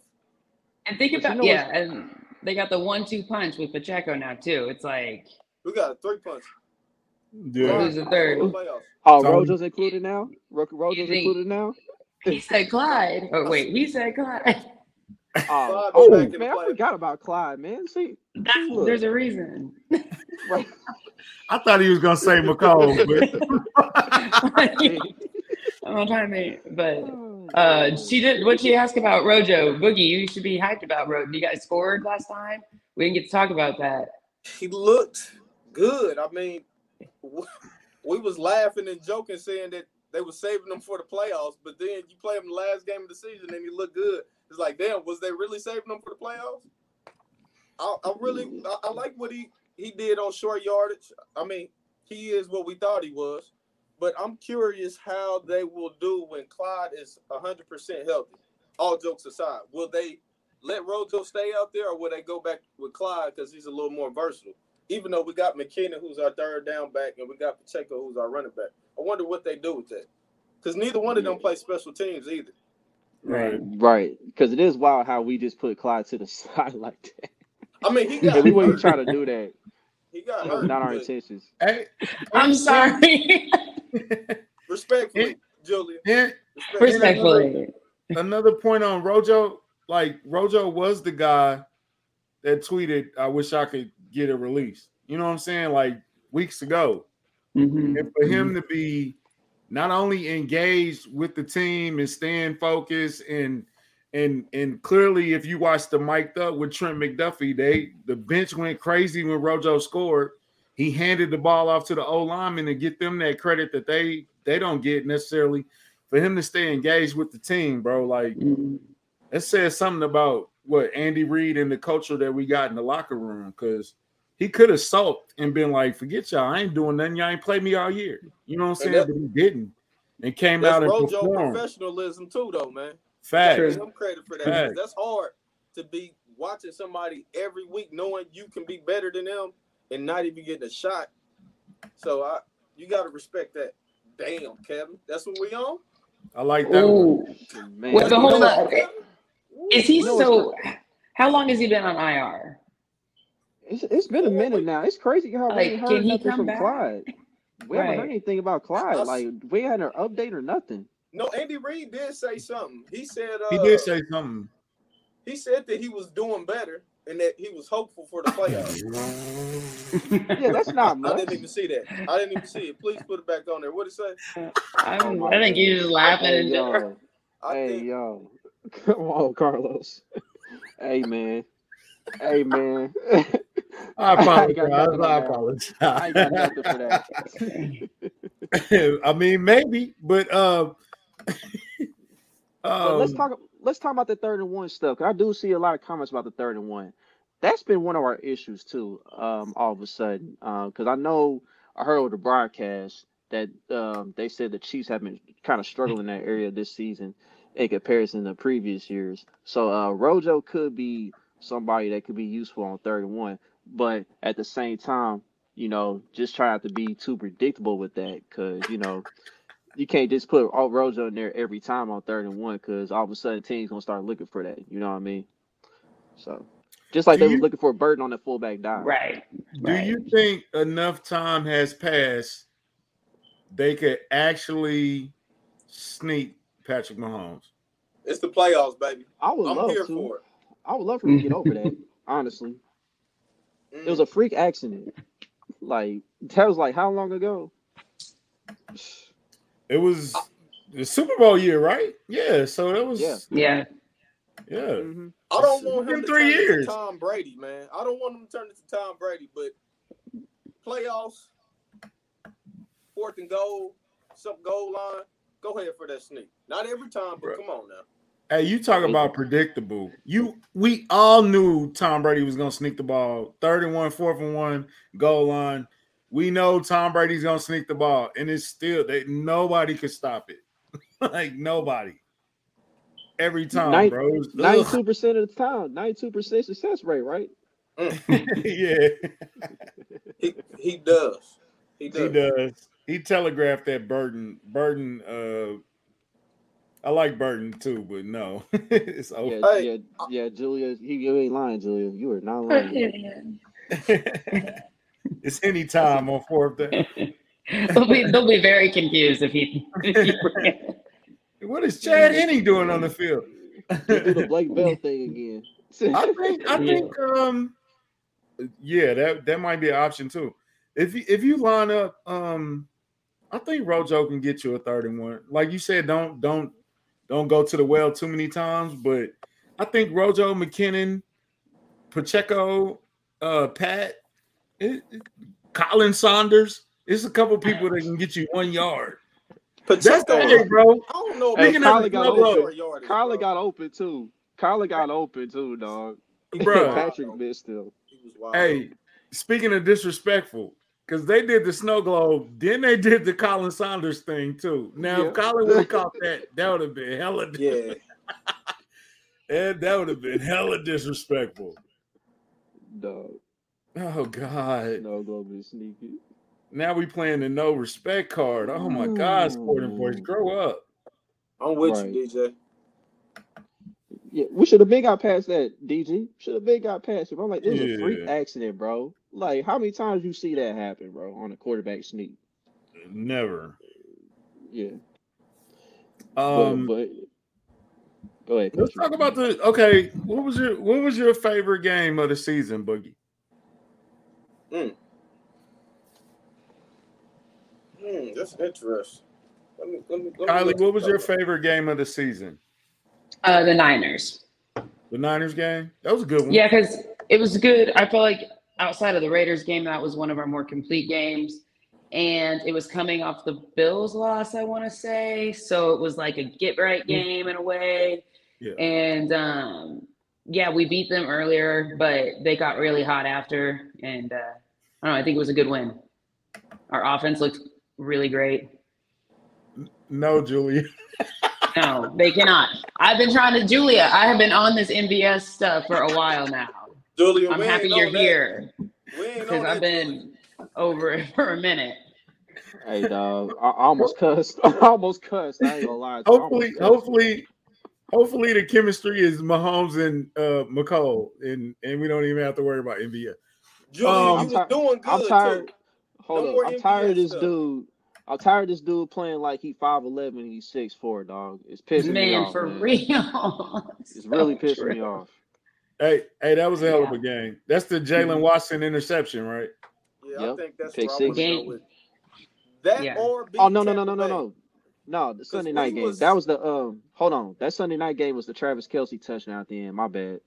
And think But you about know yeah, and they got the one-two punch with Pacheco now too. It's like We got a three punch. Yeah. Who's the third? Oh, So- Rojo's included now. Ro- Rojo's included now. He said Clyde. Oh wait, he said Clyde. Oh, oh back in man, I forgot about Clyde, man. See, That's, Look. there's a reason. right. I thought he was gonna say McCall, but I'm not trying to, make, but uh, she did. What she asked about Rojo Boogie? You should be hyped about Rojo. You guys scored last time. We didn't get to talk about that. He looked good. I mean, we was laughing and joking, saying that they were saving him for the playoffs, but then you play him the last game of the season and he looked good. It's like, damn, was they really saving him for the playoffs? I, I really, I, I like what he he did on short yardage. I mean, he is what we thought he was, but I'm curious how they will do when Clyde is 100% healthy. All jokes aside, will they let Rojo stay out there, or will they go back with Clyde because he's a little more versatile? Even though we got McKinnon, who's our third down back, and we got Pacheco, who's our running back. I wonder what they do with that. Because neither one of them play special teams either. right. Right, because it is wild how we just put Clyde to the side like that. I mean, he got And we weren't hurt. trying to do that. He got That was hurt. not our intentions. Hey, I'm sorry. Respectfully, Julian. and Respectfully. another point on Rojo, like Rojo was the guy that tweeted, "I wish I could get a release." You know what I'm saying? Like weeks ago, Mhm. and for him to be not only engaged with the team and staying focused and and and clearly if you watch the mic'd up with Trent McDuffie, they the bench went crazy when Rojo scored. He handed the ball off to the O lineman to get them that credit that they they don't get necessarily for him to stay engaged with the team, bro. Like Mhm. it says something about what Andy Reid and the culture that we got in the locker room because he could have sulked and been like, "Forget y'all, I ain't doing nothing. Y'all ain't played me all year." You know what I'm saying? That- but he didn't, and came out and Rojo performed. professionalism too, though, man. Facts. True. Give him credit for that. Facts. because That's hard to be watching somebody every week, knowing you can be better than them and not even getting a shot. So I, you got to respect that. Damn, Kevin, that's what we on. I like that. one. Ooh. Man, Wait, but hold up. Is he You know so? How long has he been on IR? It's, it's been a minute now. It's crazy how we Like, ain't can heard he nothing come from back? Clyde. We haven't heard anything about Clyde. Like we had an update or nothing. No, Andy Reid did say something. He said uh, He did say something. he said that he was doing better and that he was hopeful for the playoffs. Yeah, that's not I didn't even see that. I didn't even see it. Please put it back on there. What did it say? I'm, I think you just laughing Hey and just, yo, I hey think yo, come on, Carlos. hey man, hey man. I I apologize. I that. apologize. I got nothing for that. I mean, maybe, but uh, But let's um, talk. Let's talk about the third and one stuff. 'cause I do see a lot of comments about the third and one. That's been one of our issues too. Um, all of a sudden, because I know I heard over the broadcast that um, they said the Chiefs have been kind of struggling in that area this season in comparison to previous years. So uh, Rojo could be somebody that could be useful on third and one, but at the same time, you know, just try not to be too predictable with that, because you know you can't just put all Rojo in there every time on third and one because all of a sudden teams gonna start looking for that. You know what I mean? So just like Do they you- was looking for a Burton on that fullback dive. right. do you think enough time has passed they could actually sneak Patrick Mahomes? it's the playoffs, baby. I would I'm love here to. for it. I would love for him to get over that. Honestly, Mm. it was a freak accident. Like that was like how long ago? It was the Super Bowl year, right? Yeah. So that was Yeah. Yeah. yeah. Mhm. I don't want been him to three turn years. into Tom Brady, man. I don't want him to turn into Tom Brady, but playoffs, fourth and goal, some goal line, go ahead for that sneak. Not every time, but Bruh. come on now. Hey, you talk about predictable. You we all knew Tom Brady was gonna sneak the ball. Third and one, fourth and one, goal line. We know Tom Brady's gonna sneak the ball, and it's still that nobody could stop it. like nobody. Every time, Nine- bro. Was- Ninety-two percent of the time, ninety-two percent success rate, right? yeah, He he does. He does. he does. he telegraphed that Burton Burton Uh, I like Burton too, but no, it's over. Yeah, Hey, yeah, yeah, Julia. He, you ain't lying, Julia. You are not lying. it's any time on fourth down. they'll be they'll be very confused if he. If What is Chad Henne doing on the field? Do the Blake Bell thing again. I think I Yeah. think um yeah, that that might be an option too. If you if you line up um I think Rojo can get you a third and one. Like you said, don't don't don't go to the well too many times, but I think Rojo, McKinnon, Pacheco, uh Pat, it, it- Colin Saunders. It's a couple people that can get you one yard. That's Pacheco, hey, bro. I don't know. Hey, Speaking about of the Kyler got open. load, yardage, Kyler got open too. Kyler got open too, dog. Bruh. Patrick missed him. He was wild. Hey, speaking of disrespectful, because they did the snow globe, then they did the Colin Saunders thing too. Now, Yeah. if Colin would have caught that, that would have been hella. yeah, and eh, that would have been hella disrespectful. Dog. Oh God! No, globe be sneaky. Now we playing the no respect card. Oh my God, sporting boys, mm. grow up. I'm with Right. you, DJ. Yeah, we should have been got past that, DG. Should have been got past it. Bro. I'm like, it was a freak accident, bro. Like, how many times you see that happen, bro, on a quarterback sneak? Never. Yeah. Um, but, but go ahead. let's talk about the. Okay, what was your what was your favorite game of the season, Boogie? Hmm, Hmm. that's interesting. Let me, let me, let Kylie, what was your favorite game of the season? uh, the Niners. The Niners game. That was a good one. Yeah, because it was good. I felt like outside of the Raiders game, that was one of our more complete games. And it was coming off the Bills loss, I want to say. So it was like a get right game in a way. Yeah. And um, yeah, we beat them earlier, but they got really hot after. And uh, I don't know, I think it was a good win. Our offense looked really great. No, Julia. No, they cannot. I've been trying to, Julia, I have been on this MVS stuff for a while now. Julia, I'm happy you're that. here because I've that, Julia. been over it for a minute. Hey, dog. I, I almost cussed. I almost cussed. I ain't gonna lie. I almost Hopefully, cussed. hopefully, hopefully the chemistry is Mahomes and uh McCall, and and we don't even have to worry about MVS. Julia, Um, you I'm was ti- doing good I'm tired. too. Hold No up. I'm tired of this stuff. dude. I'm tired of this dude playing like he 5'11 and he's 6'4, dog. It's pissing me Man, off. for man. real. It's really So pissing me off. Hey, hey, that was a hell of a game. That's the Jaylen Watson interception, right? Yeah, Yep. I think that's Pick where I six. want to go Game. with. That Yeah. or beat Oh no no no no no no. No, the Sunday night we game. was- That was the um hold on. That Sunday night game was the Travis Kelce touchdown at the end. My bad.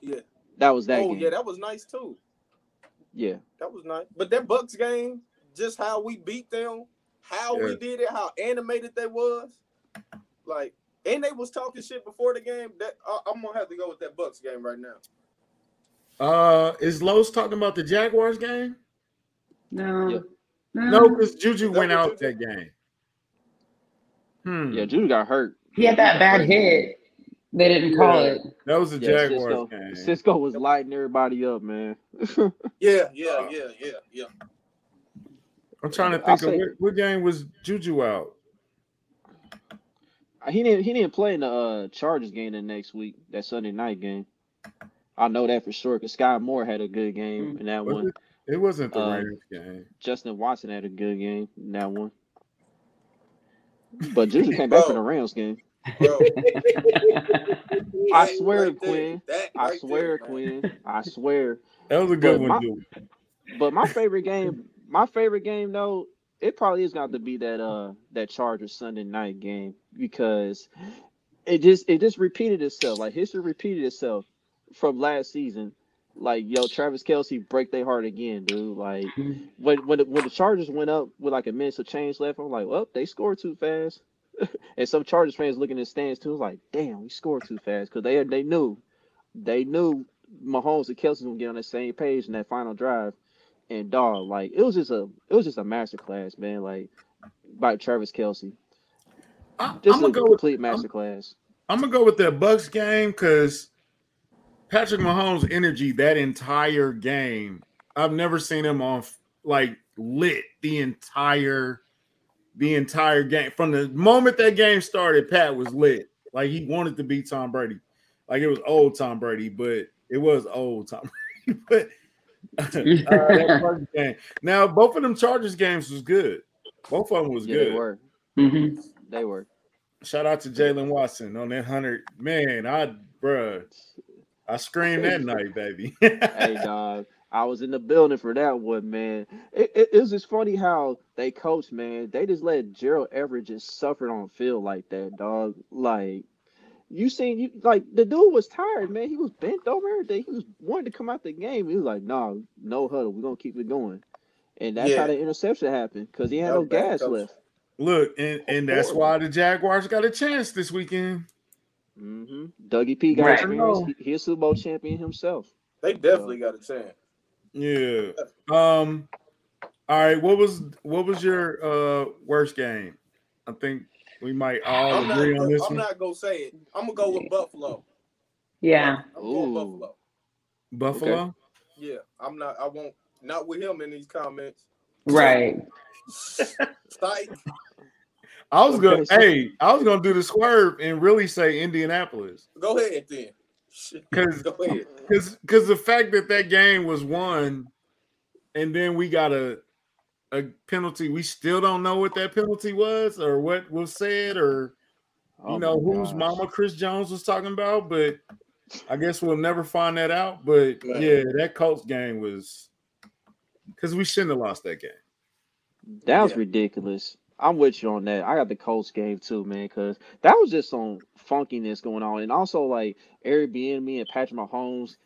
Yeah. That was that oh game. yeah, that was nice too. yeah. That was nice. But that Bucks game, just how we beat them, how we did it, how animated they was, like, and they was talking shit before the game. That I, I'm gonna have to go with that Bucks game right now. Uh, is Lowe's talking about the Jaguars game? No. Yep. No, because Juju that went out Juju- that game. Hmm. Yeah, Judy got hurt. He had that bad hit. They didn't call Yeah. it. That was the Yeah, Jaguars Cisco, game. Cisco was lighting everybody up, man. Yeah, yeah, yeah, yeah, yeah. I'm trying to I'll think of say- what, what game was Juju out. He didn't he didn't play in the uh Chargers game the next week, that Sunday night game. I know that for sure because Skyy Moore had a good game in that Was one. it? It wasn't the Uh, Rams game. Justin Watson had a good game in that one. But Juju came back for the Rams game. Bro, I swear, right there, Quinn. that I swear, there, man. Quinn. I swear. That was a good but one, my- dude. But my favorite game, my favorite game though, it probably is going to be that uh that Chargers Sunday night game because it just it just repeated itself. Like history repeated itself from last season. Like yo, Travis Kelce break their heart again, dude. Like when when the, when the Chargers went up with like a minute of change left, I'm like, well, they scored too fast. and some Chargers fans looking at stands too, like, damn, we scored too fast because they they knew they knew Mahomes and Kelce gonna get on the same page in that final drive. And dog, like it was just a it was just a masterclass, man. Like by Travis Kelce, I, am just gonna a go with complete masterclass. I'm gonna go with that Bucks game because Patrick Mahomes' energy that entire game. I've never seen him on like lit the entire the entire game. From the moment that game started, Pat was lit. Like he wanted to beat Tom Brady. Like it was old Tom Brady, but it was old Tom Brady. but uh, game. Now both of them Chargers games was good. Both of them was Yeah, good. they were. Mhm. They were. Shout out to Jaylen Watson on that hundred. Man, I bruh, I screamed that night, baby. hey dog, I was in the building for that one, man. It, it, it was just funny how they coach, man. They just let Gerald Everett just suffer on field like that, dog. Like you seen you like the dude was tired, man. He was bent over everything. He was wanting to come out the game. He was like, "No, no huddle. We're gonna keep it going." And that's Yeah. how the interception happened because he had That no gas coaching. left. Look, and, and that's why the Jaguars got a chance this weekend. hmm Dougie P got Right. experience. He, he's a Super Bowl champion himself. They definitely got a chance. Yeah. Um. All right. What was what was your uh worst game? I think we might all I'm not, agree on this I'm one. not gonna say it. I'm gonna go with Buffalo. Yeah. I'm going Ooh. Buffalo. Buffalo. Yeah, I'm not. I won't. Not with him in these comments. Right. Psych. I was gonna. Hey, I was gonna do the swerve and really say Indianapolis Go ahead then. Because Go ahead. because because the fact that that game was won, and then we got a a penalty. We still don't know what that penalty was or what was said or Oh you know whose gosh. mama Chris Jones was talking about, but I guess we'll never find that out. But Man. yeah, that Colts game was because we shouldn't have lost that game. That was Yeah. ridiculous. I'm with you on that. I got the Colts game too, man, because that was just some funkiness going on, and also like Airbnb and Patrick Mahomes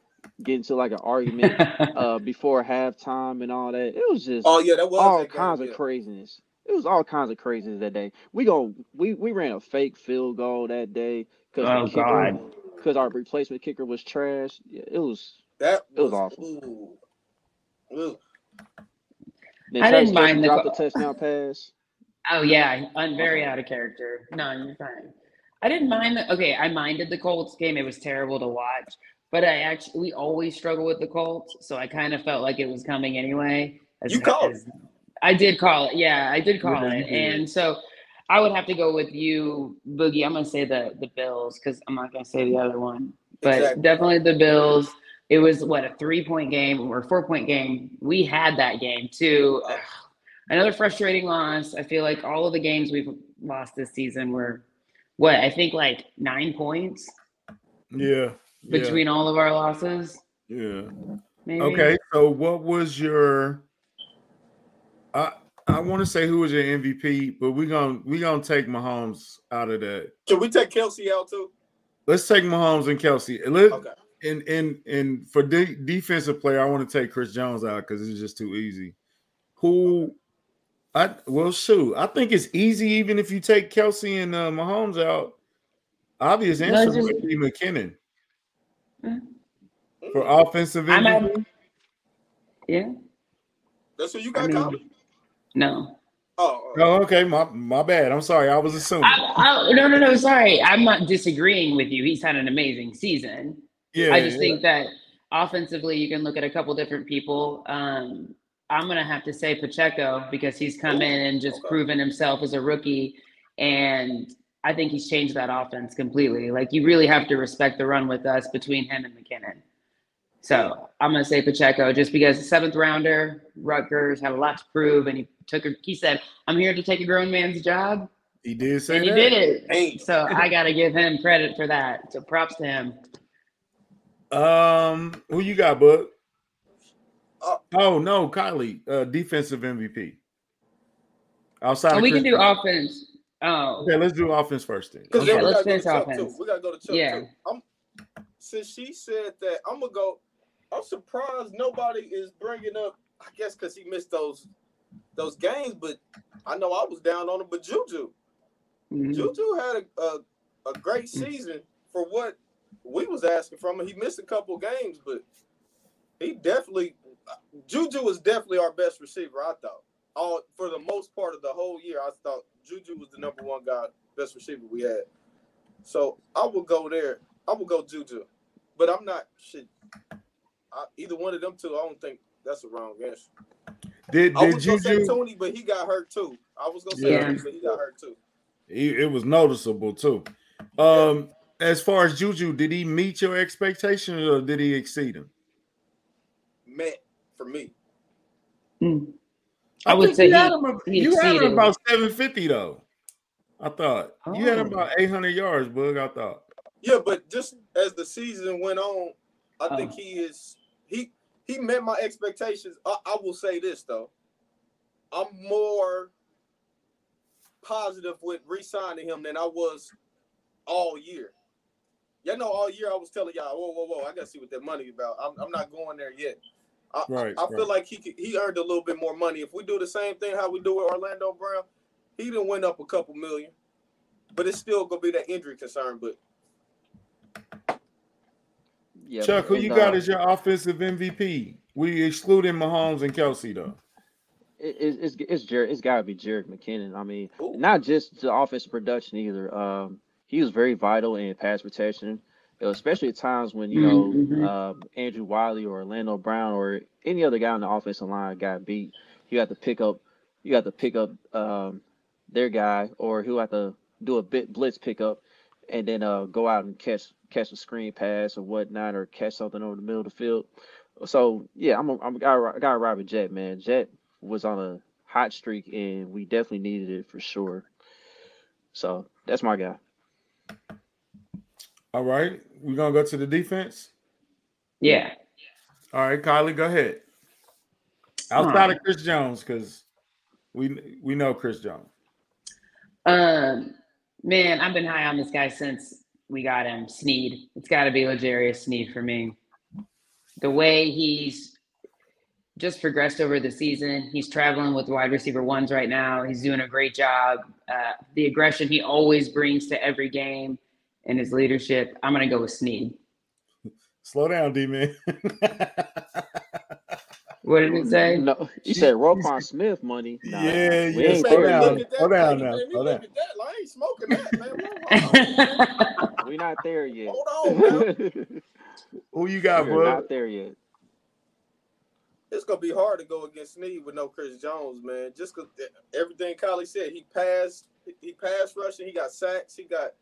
getting to like an argument uh before halftime and all that. It was just Oh yeah, that was all that game, kinds yeah. of craziness. It was all kinds of craziness that day. We go we we ran a fake field goal that day because Oh, God. because our replacement kicker was trash. Yeah, it was. That It was was, awful. Ooh. Ooh. Then I Travis didn't mind the the touchdown pass. Oh yeah, I'm very out of character. No, you're fine. I didn't mind the okay, I minded the Colts game. It was terrible to watch. But I actually we always struggle with the Colts, so I kind of felt like it was coming anyway. As, You called as- I did call it. Yeah, I did call Yeah, you it. And so I would have to go with you, Boogie. I'm gonna say the the Bills because I'm not gonna say the other one. But Exactly. definitely the Bills. It was what a three point game or four point game. We had that game too. Ugh. Another frustrating loss. I feel like all of the games we've lost this season were what I think like nine points Yeah. Yeah, between all of our losses. Yeah. Maybe. Okay. So what was your? I I want to say who was your MVP, but we're gonna we're gonna take Mahomes out of that. Can we take Kelce out too? Let's take Mahomes and Kelce. Let, Okay. and and and for de- defensive player, I want to take Chris Jones out because it's just too easy. Who? I well, shoot. I think it's easy even if you take Kelce and uh, Mahomes out. Obvious answer it's just- would be McKinnon. For offensive I'm at- Yeah. That's what you I got, mean, Colin? no. Oh, oh. Oh, okay. My my bad. I'm sorry. I was assuming. I, I, no, no, no. Sorry, I'm not disagreeing with you. He's had an amazing season. Yeah. I just yeah. think that offensively, you can look at a couple different people. Um, I'm gonna have to say Pacheco because he's come in and just Okay. proven himself as a rookie, and I think he's changed that offense completely. Like you really have to respect the run with us between him and McKinnon. So I'm gonna say Pacheco just because seventh rounder, Rutgers had a lot to prove, and he took. A, he said, "I'm here to take a grown man's job," he did say and he did it. Hey. So I got to give him credit for that. So props to him. Um, who you got, Bud? Uh, oh no, Kylie, uh, defensive MVP. Outside, And of we can Chris- do offense. Oh, Okay, let's do offense first then. Because Okay, then we let's gotta go to finish offense. too. We gotta go to Chuck Yeah. too. I'm, since she said that, I'm gonna go. I'm surprised nobody is bringing up. I guess because he missed those those games, but I know I was down on him. But Juju, mhm. Juju had a, a a great season for what we was asking from him. He missed a couple games, but he definitely Juju was definitely our best receiver. I thought all for the most part of the whole year. I thought Juju was the number one guy, best receiver we had. So I will go there. I will go Juju, but I'm not shit. I, either one of them two, I don't think that's a wrong answer. Did I did was gonna say Tony, but he got hurt too. I was gonna say Yeah. Tony, but he got hurt too. He, it was noticeable too. Um, as far as Juju, did he meet your expectations or did he exceed them? Met for me. Mm. I would think say you had he- him, a- he you had him about 750 though. I thought you had him Oh. about 800 yards, Bug. I thought. Yeah, but just as the season went on, I oh. think Oh. he is he he met my expectations. I, I will say this though, I'm more positive with re-signing him than I was all year. Y'all know all year I was telling y'all, whoa, whoa, whoa, I gotta see what that money about. I'm, I'm not going there yet. I, Right, I, I feel right. like he could, he earned a little bit more money. If we do the same thing how we do with Orlando Brown, he didn't win up a couple million, but it's still gonna be that injury concern. But Yeah, Chuck, who you got uh, as your offensive MVP? We excluding Mahomes and Kelce though. it, it- it's it's Jared. It's got to be Jerick McKinnon. I mean, Ooh. not just the offensive production either. Um, he was very vital in pass protection, you know, especially at times when you know Mhm. um, Andrew Wylie or Orlando Brown or any other guy on the offensive line got beat. You have to pick up. You have to pick up um, their guy, or who have to do a bit blitz pickup, and then uh, go out and catch catch a screen pass or whatnot, or catch something over the middle of the field. So yeah, I'm a, I'm a guy. I got to ride Jet, man. Jet was on a hot streak, and we definitely needed it for sure. So that's my guy. All right, we're gonna go to the defense. Yeah. All right, Kylie, go ahead. Outside right. of Chris Jones, because we we know Chris Jones. Um, man, I've been high on this guy since we got him. Sneed. It's got to be L'Jarius Sneed for me. The way he's just progressed over the season. He's traveling with wide receiver ones right now. He's doing a great job. Uh, the aggression he always brings to every game and his leadership. I'm going to go with Sneed. Slow down, D man. What did it say? No, you said Roquan Smith money. Nah, Yeah, yeah, slow there down. yet. look at that. Slow down now, man, you slow down. at that. I ain't smoking that, man. Hold on, man. We not there yet. Hold on, man. Who you got, We're bud? not there yet. It's gonna be hard to go against Sneed with no Chris Jones, man. Just cause eh, everything Kylie said, he passed, he passed rushing, he got sacks, he got,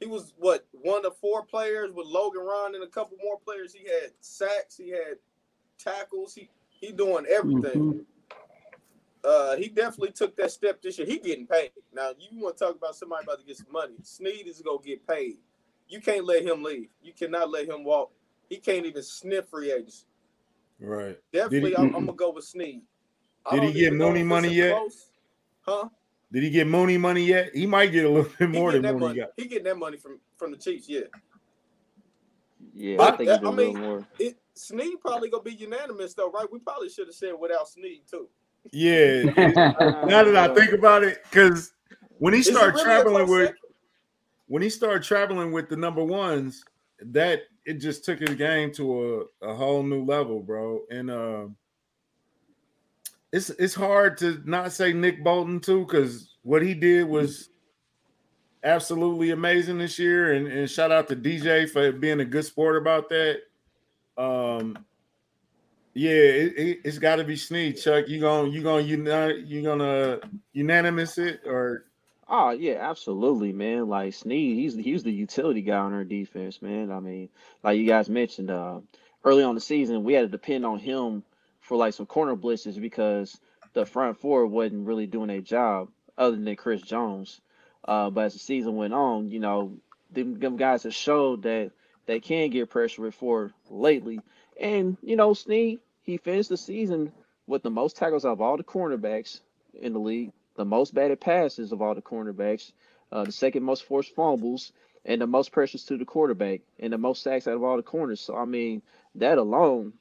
he was what one of four players with Logan Ron and a couple more players. He had sacks, he had tackles, he he doing everything. Mhm. Uh, he definitely took that step this year. He getting paid. Now you want to talk about somebody about to get some money? Sneed is gonna get paid. You can't let him leave. You cannot let him walk. He can't even sniff free agents. Right. Definitely, he- I'm, I'm gonna go with Sneed. Did he get even Mooney money yet? close- Huh? Did he get Mooney money yet? He might get a little bit more than that Mooney money. got. He getting that money from from the Chiefs. Yeah. Yeah, But I think that- he did I a little mean- more. It Sneed probably gonna be unanimous though, right? We probably should have said without Sneed too. Yeah. now that I think about it, because when he started really traveling with second? when he started traveling with the number ones, that it just took his game to a, a whole new level, bro. And um it's it's hard to not say Nick Bolton too, because what he did was absolutely amazing this year. And, and shout out to DJ for being a good sport about that. Um yeah, it, it, it's got to be Sneed, Chuck. You gonna you gonna unite you gonna unanimous it or Oh yeah, absolutely, man. Like Sneed, he's he's the utility guy on our defense, man. I mean, like you guys mentioned, uh, early on the season, we had to depend on him for like some corner blitzes because the front four wasn't really doing their job, other than Chris Jones. Uh, but as the season went on, you know, them, them guys have showed that they can get pressure with four lately. And you know, Sneed, he finished the season with the most tackles of all the cornerbacks in the league the most batted passes of all the cornerbacks, uh, the second most forced fumbles, and the most pressures to the quarterback, and the most sacks out of all the corners. So I mean, that alone,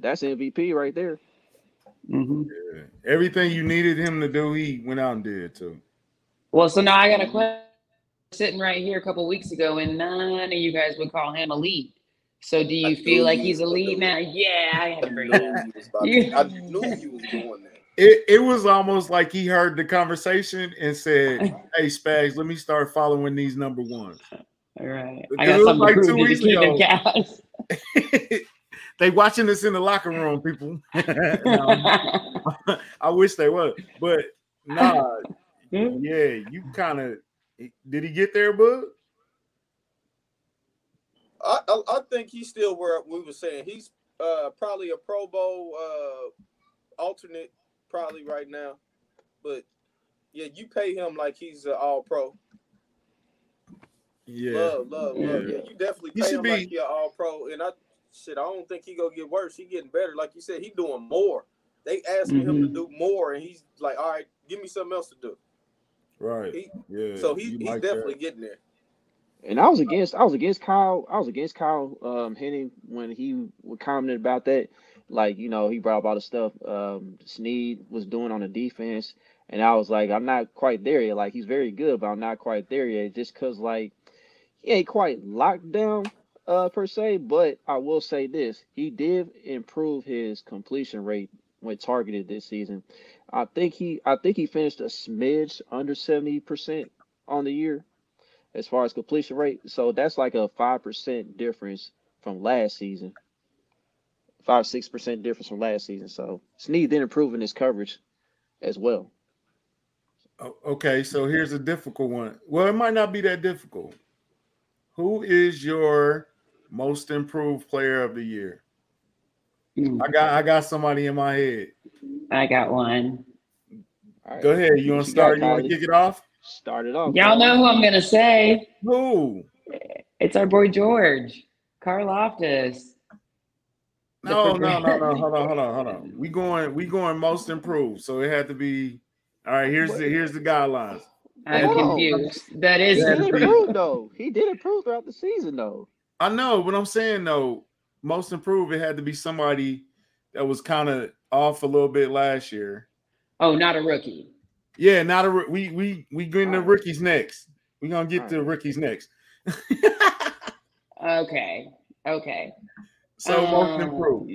that's MVP right there. Mhm. Yeah. Everything you needed him to do, he went out and did too. Well, so now I got a question. Sitting right here a couple weeks ago, and none of you guys would call him a lead. So, do you I feel like he's a was lead gonna now? Yeah, I had to bring knew it up. was about You- to, I knew you was doing that. It, it was almost like he heard the conversation and said, "Hey Spags, let me start following these number ones." All right, Because I got it was something like to two prove to weeks the Kingdom ago. Cavs. they watching this in the locker room, people. No, I wish they were, but nah, yeah, you kind of did he get there, bud? I, I I think he's still where we were saying he's uh probably a Pro Bowl uh alternate probably right now, but yeah, you pay him like he's an All Pro. Yeah, Love, love, love. Yeah. Yeah, you definitely He should him be- like you're All Pro, and I shit, I don't think he gonna get worse. He getting better. Like you said, he doing more. They asking him to Mhm. do more, and he's like, all right, give me something else to do. right. He, Yeah, so he, he's like definitely that. getting there. And I was against I was against Kyle I was against Kyle um Henning when he commented about that. Like, you know, he brought up all the stuff um Sneed was doing on the defense. And I was like, I'm not quite there yet. Like he's very good, but I'm not quite there yet. Just cause like he ain't quite locked down uh per se, but I will say this. He did improve his completion rate when targeted this season. I think he I think he finished a smidge under 70% on the year as far as completion rate. So that's like a five percent difference from last season. Five six percent difference from last season. So Sneed then improving his coverage as well. Okay, so here's a difficult one. Well, it might not be that difficult. Who is your most improved player of the year? Mm, I got I got somebody in my head. I got one. All right. Go ahead. You want to start? You want to kick it off? Start it off. Y'all know who I'm gonna say. Who? It's our boy George. Karlaftis. No, no, no, no. Hold on, hold on, hold on. We going we going most improved. So it had to be all right. Here's the here's the guidelines. I'm confused. That is He Yeah, did it's improve though. He did improve throughout the season though. I know, but I'm saying though, most improved. It had to be somebody that was kind of off a little bit last year. oh, not a rookie. Yeah, not a we we we getting the Alright. rookies next. We're gonna get to the rookies next. Okay. Okay. so most Um, improved.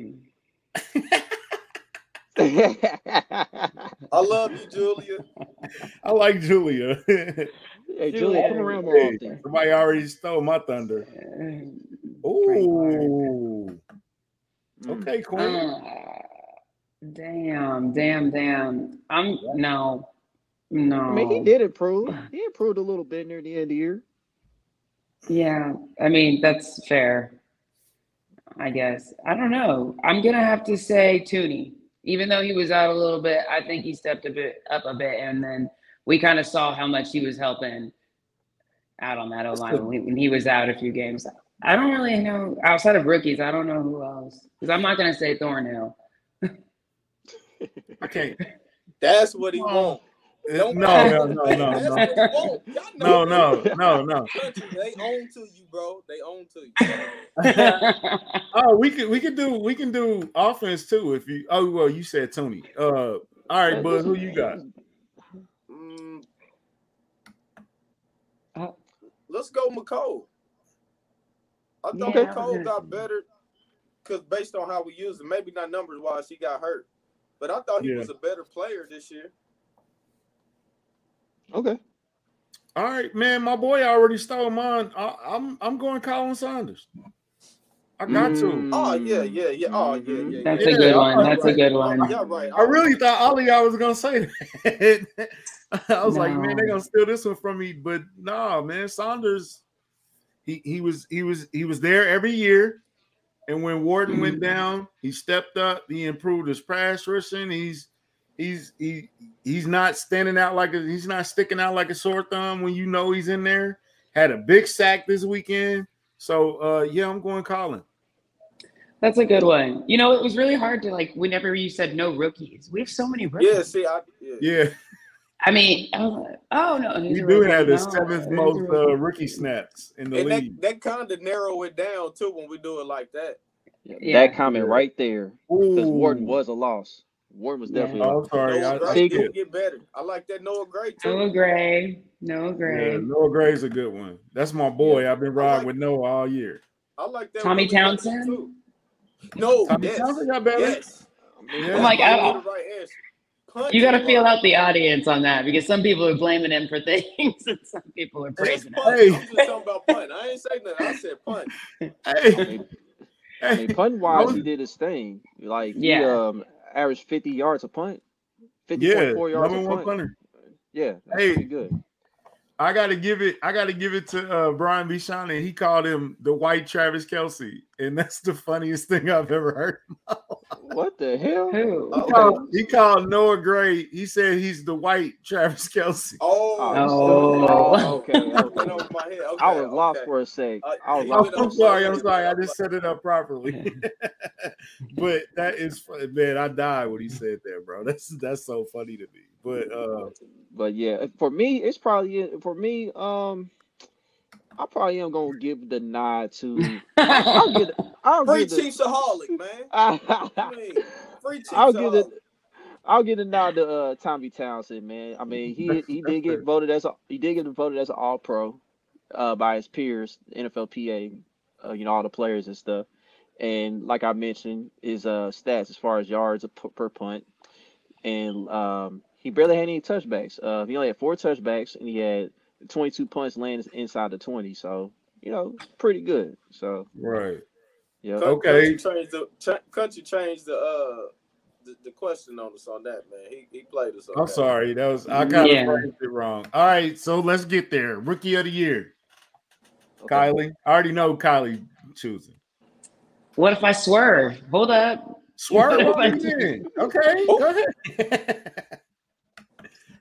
I love you, Julia. I like Julia. hey Julia, come around more Hey, often. somebody already stole my thunder. Ooh. Mm. Okay, Queen. uh, damn, damn, damn. I'm no, no. I mean, he did improve. He improved a little bit near the end of the year. Yeah, I mean that's fair. I guess I don't know. I'm gonna have to say Thuney, even though he was out a little bit. I think he stepped a bit up a bit, and then we kind of saw how much he was helping out on that O line when, when he was out a few games. I don't really know outside of rookies. I don't know who else because I'm not gonna say Thornhill. okay. That's what he Oh. Wants. No, no, no, no, no. what he want. Y'all No, no, no, no. They own to you, bro. They own to you. oh, we could we could do we can do offense too if you oh well you said Tony. Uh all right, bud, who you got? Mm, Uh, let's go, Mecole. I thought Yeah. Mecole got better because based on how we use him, maybe not numbers wise, he got hurt. But I thought he Yeah. was a better player this year. Okay. All right, man. My boy already stole mine. I, I'm I'm going Khalen Saunders. I got to. Mm. Oh yeah, yeah, yeah. Oh yeah, yeah. That's yeah. a good one. I'm That's a good one. Y'all right. I really thought all of y'all was gonna say that. I was like, man, they're gonna steal this one from me. But no, man, Saunders, he he was he was he was there every year. And when Wharton went mm. down, he stepped up, he improved his pass rushing. He's he's he he's not standing out like a he's not sticking out like a sore thumb when you know he's in there. Had a big sack this weekend. So uh yeah, I'm going Khalen. That's a good one. You know, it was really hard to like whenever you said no rookies. We have so many rookies. Yeah, see, I yeah. Yeah, I mean, I like, oh no, he's we do rookie. have the No, seventh he's most rookie. uh, rookie snaps in the And that, league. that kind of narrow it down too when we do it like that. Yeah. That comment right there, because Wharton was a loss. Wharton was Yeah. definitely. Oh, I'm sorry. Noah I, Gray I think- do skipped. get better. I like that Noah Gray too. Noah Gray, Noah Yeah, Gray, Noah Gray's a good one. That's my boy. I've been I riding like- with Noah all year. I like that. Tommy Townsend. Too. No, Tommy yes, Townsend got better. yes. Yeah. I'm like, That's I- the right You got to feel out the audience on that because some people are blaming him for things and some people are Just praising him. Hey. I'm just talking about punt. I ain't saying nothing. I said pun. Hey, I mean, Hey, punt wise, he did his thing. Like he Yeah. um averaged fifty yards a punt, fifty yeah, point four yards number a one punt. punter. Yeah, Hey. good. I gotta give it. I gotta give it to uh, Brian Bishani. He called him the white Travis Kelce, and that's the funniest thing I've ever heard. What the hell? Who? Oh, He called, he called Noah Gray. He said he's the white Travis Kelce. Oh, Oh, Oh. okay, okay. over my head. Okay, I was lost for a sec. Uh, I was he lost. went For a I'm sec. sorry. I'm sorry. I just set it up properly. but that is fu- man. I died when he said that, bro. That's that's so funny to me. But uh, But yeah, for me, it's probably for me. Um, I probably am gonna give the nod to. I'll get. I'll Free give the. Chiefsaholic, man. I I'll mean, free give it. I'll get a nod to uh, Tommy Townsend, man. I mean, he he did get voted as a he did get voted as an All Pro, uh, by his peers, NFLPA, uh, you know all the players and stuff. And like I mentioned, his uh stats as far as yards per, per punt, and um he barely had any touchbacks. Uh, he only had four touchbacks, and he had 22 punts landed inside the 20. So you know, pretty good. So right. yeah, Okay. Country changed the ch- country changed the uh the, the question on us on that man. He he played us. On I'm that. sorry. That was I kind of Yeah. it wrong. All right, so let's get there. Rookie of the year, okay. Kylie. I already know Kylie choosing. What if I swerve? Hold up. Swerve What if I- on in. Okay, go ahead.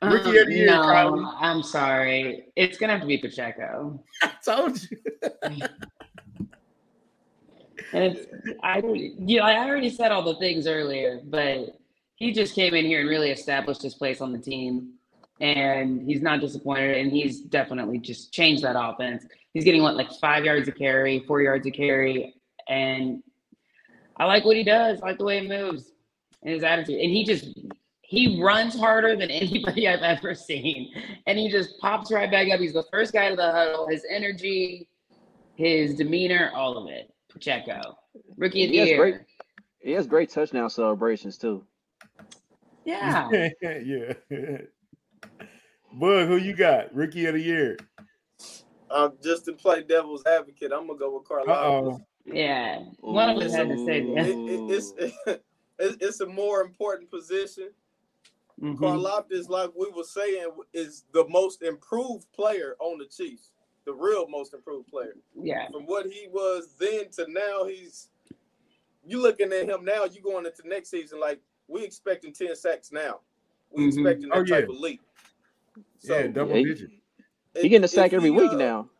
Rookie of the year, no, Kylie. I'm sorry. It's gonna have to be Pacheco. I told you. And it's, I, you know, I already said all the things earlier, but he just came in here and really established his place on the team, and he's not disappointed, and he's definitely just changed that offense. He's getting what like five yards of carry, four yards of carry, and I like what he does. I like the way he moves and his attitude, and he just he runs harder than anybody I've ever seen, and he just pops right back up. He's the first guy to the huddle. His energy, his demeanor, all of it. Pacheco, rookie of the He year. great- He has great touchdown celebrations too. Yeah. yeah. Bug, who you got? Rookie of the year. Um, just to play devil's advocate, I'm gonna go with Carlisle. Yeah. One of us had to say It, that. it, it's it, it's a more important position. Mhm. Karlaftis, like we were saying, is the most improved player on the Chiefs. The real most improved player. Yeah. From what he was then to now, he's you looking at him now, you going into next season like we expecting 10 sacks now. We Mhm. expecting that Oh, yeah. type of leap. So yeah, double Yeah, he- digit. He getting a sack every he, week uh, now.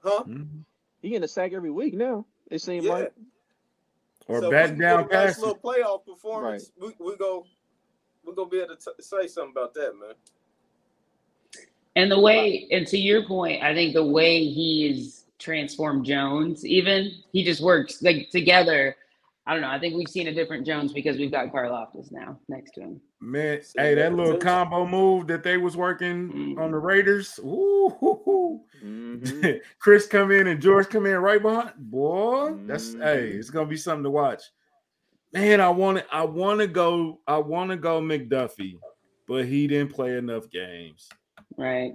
Huh? Mhm. He getting a sack every week now. It seems Yeah. like. Or So if batting down get a nice little playoff performance. We we go we gonna be able to t- say something about that, man. And the way, and to your point, I think the way he's transformed Jones, even he just works like together. I don't know. I think we've seen a different Jones because we've got Karlaftis now next to him. Man, See, hey, that that little potential. combo move that they was working Mm. on the Raiders. Ooh, hoo, hoo. Mhm. Chris come in and George come in right behind. Boy, that's Mhm. hey, it's gonna be something to watch. Man, I want to, I want to go, I want to go McDuffie, but he didn't play enough games, Right.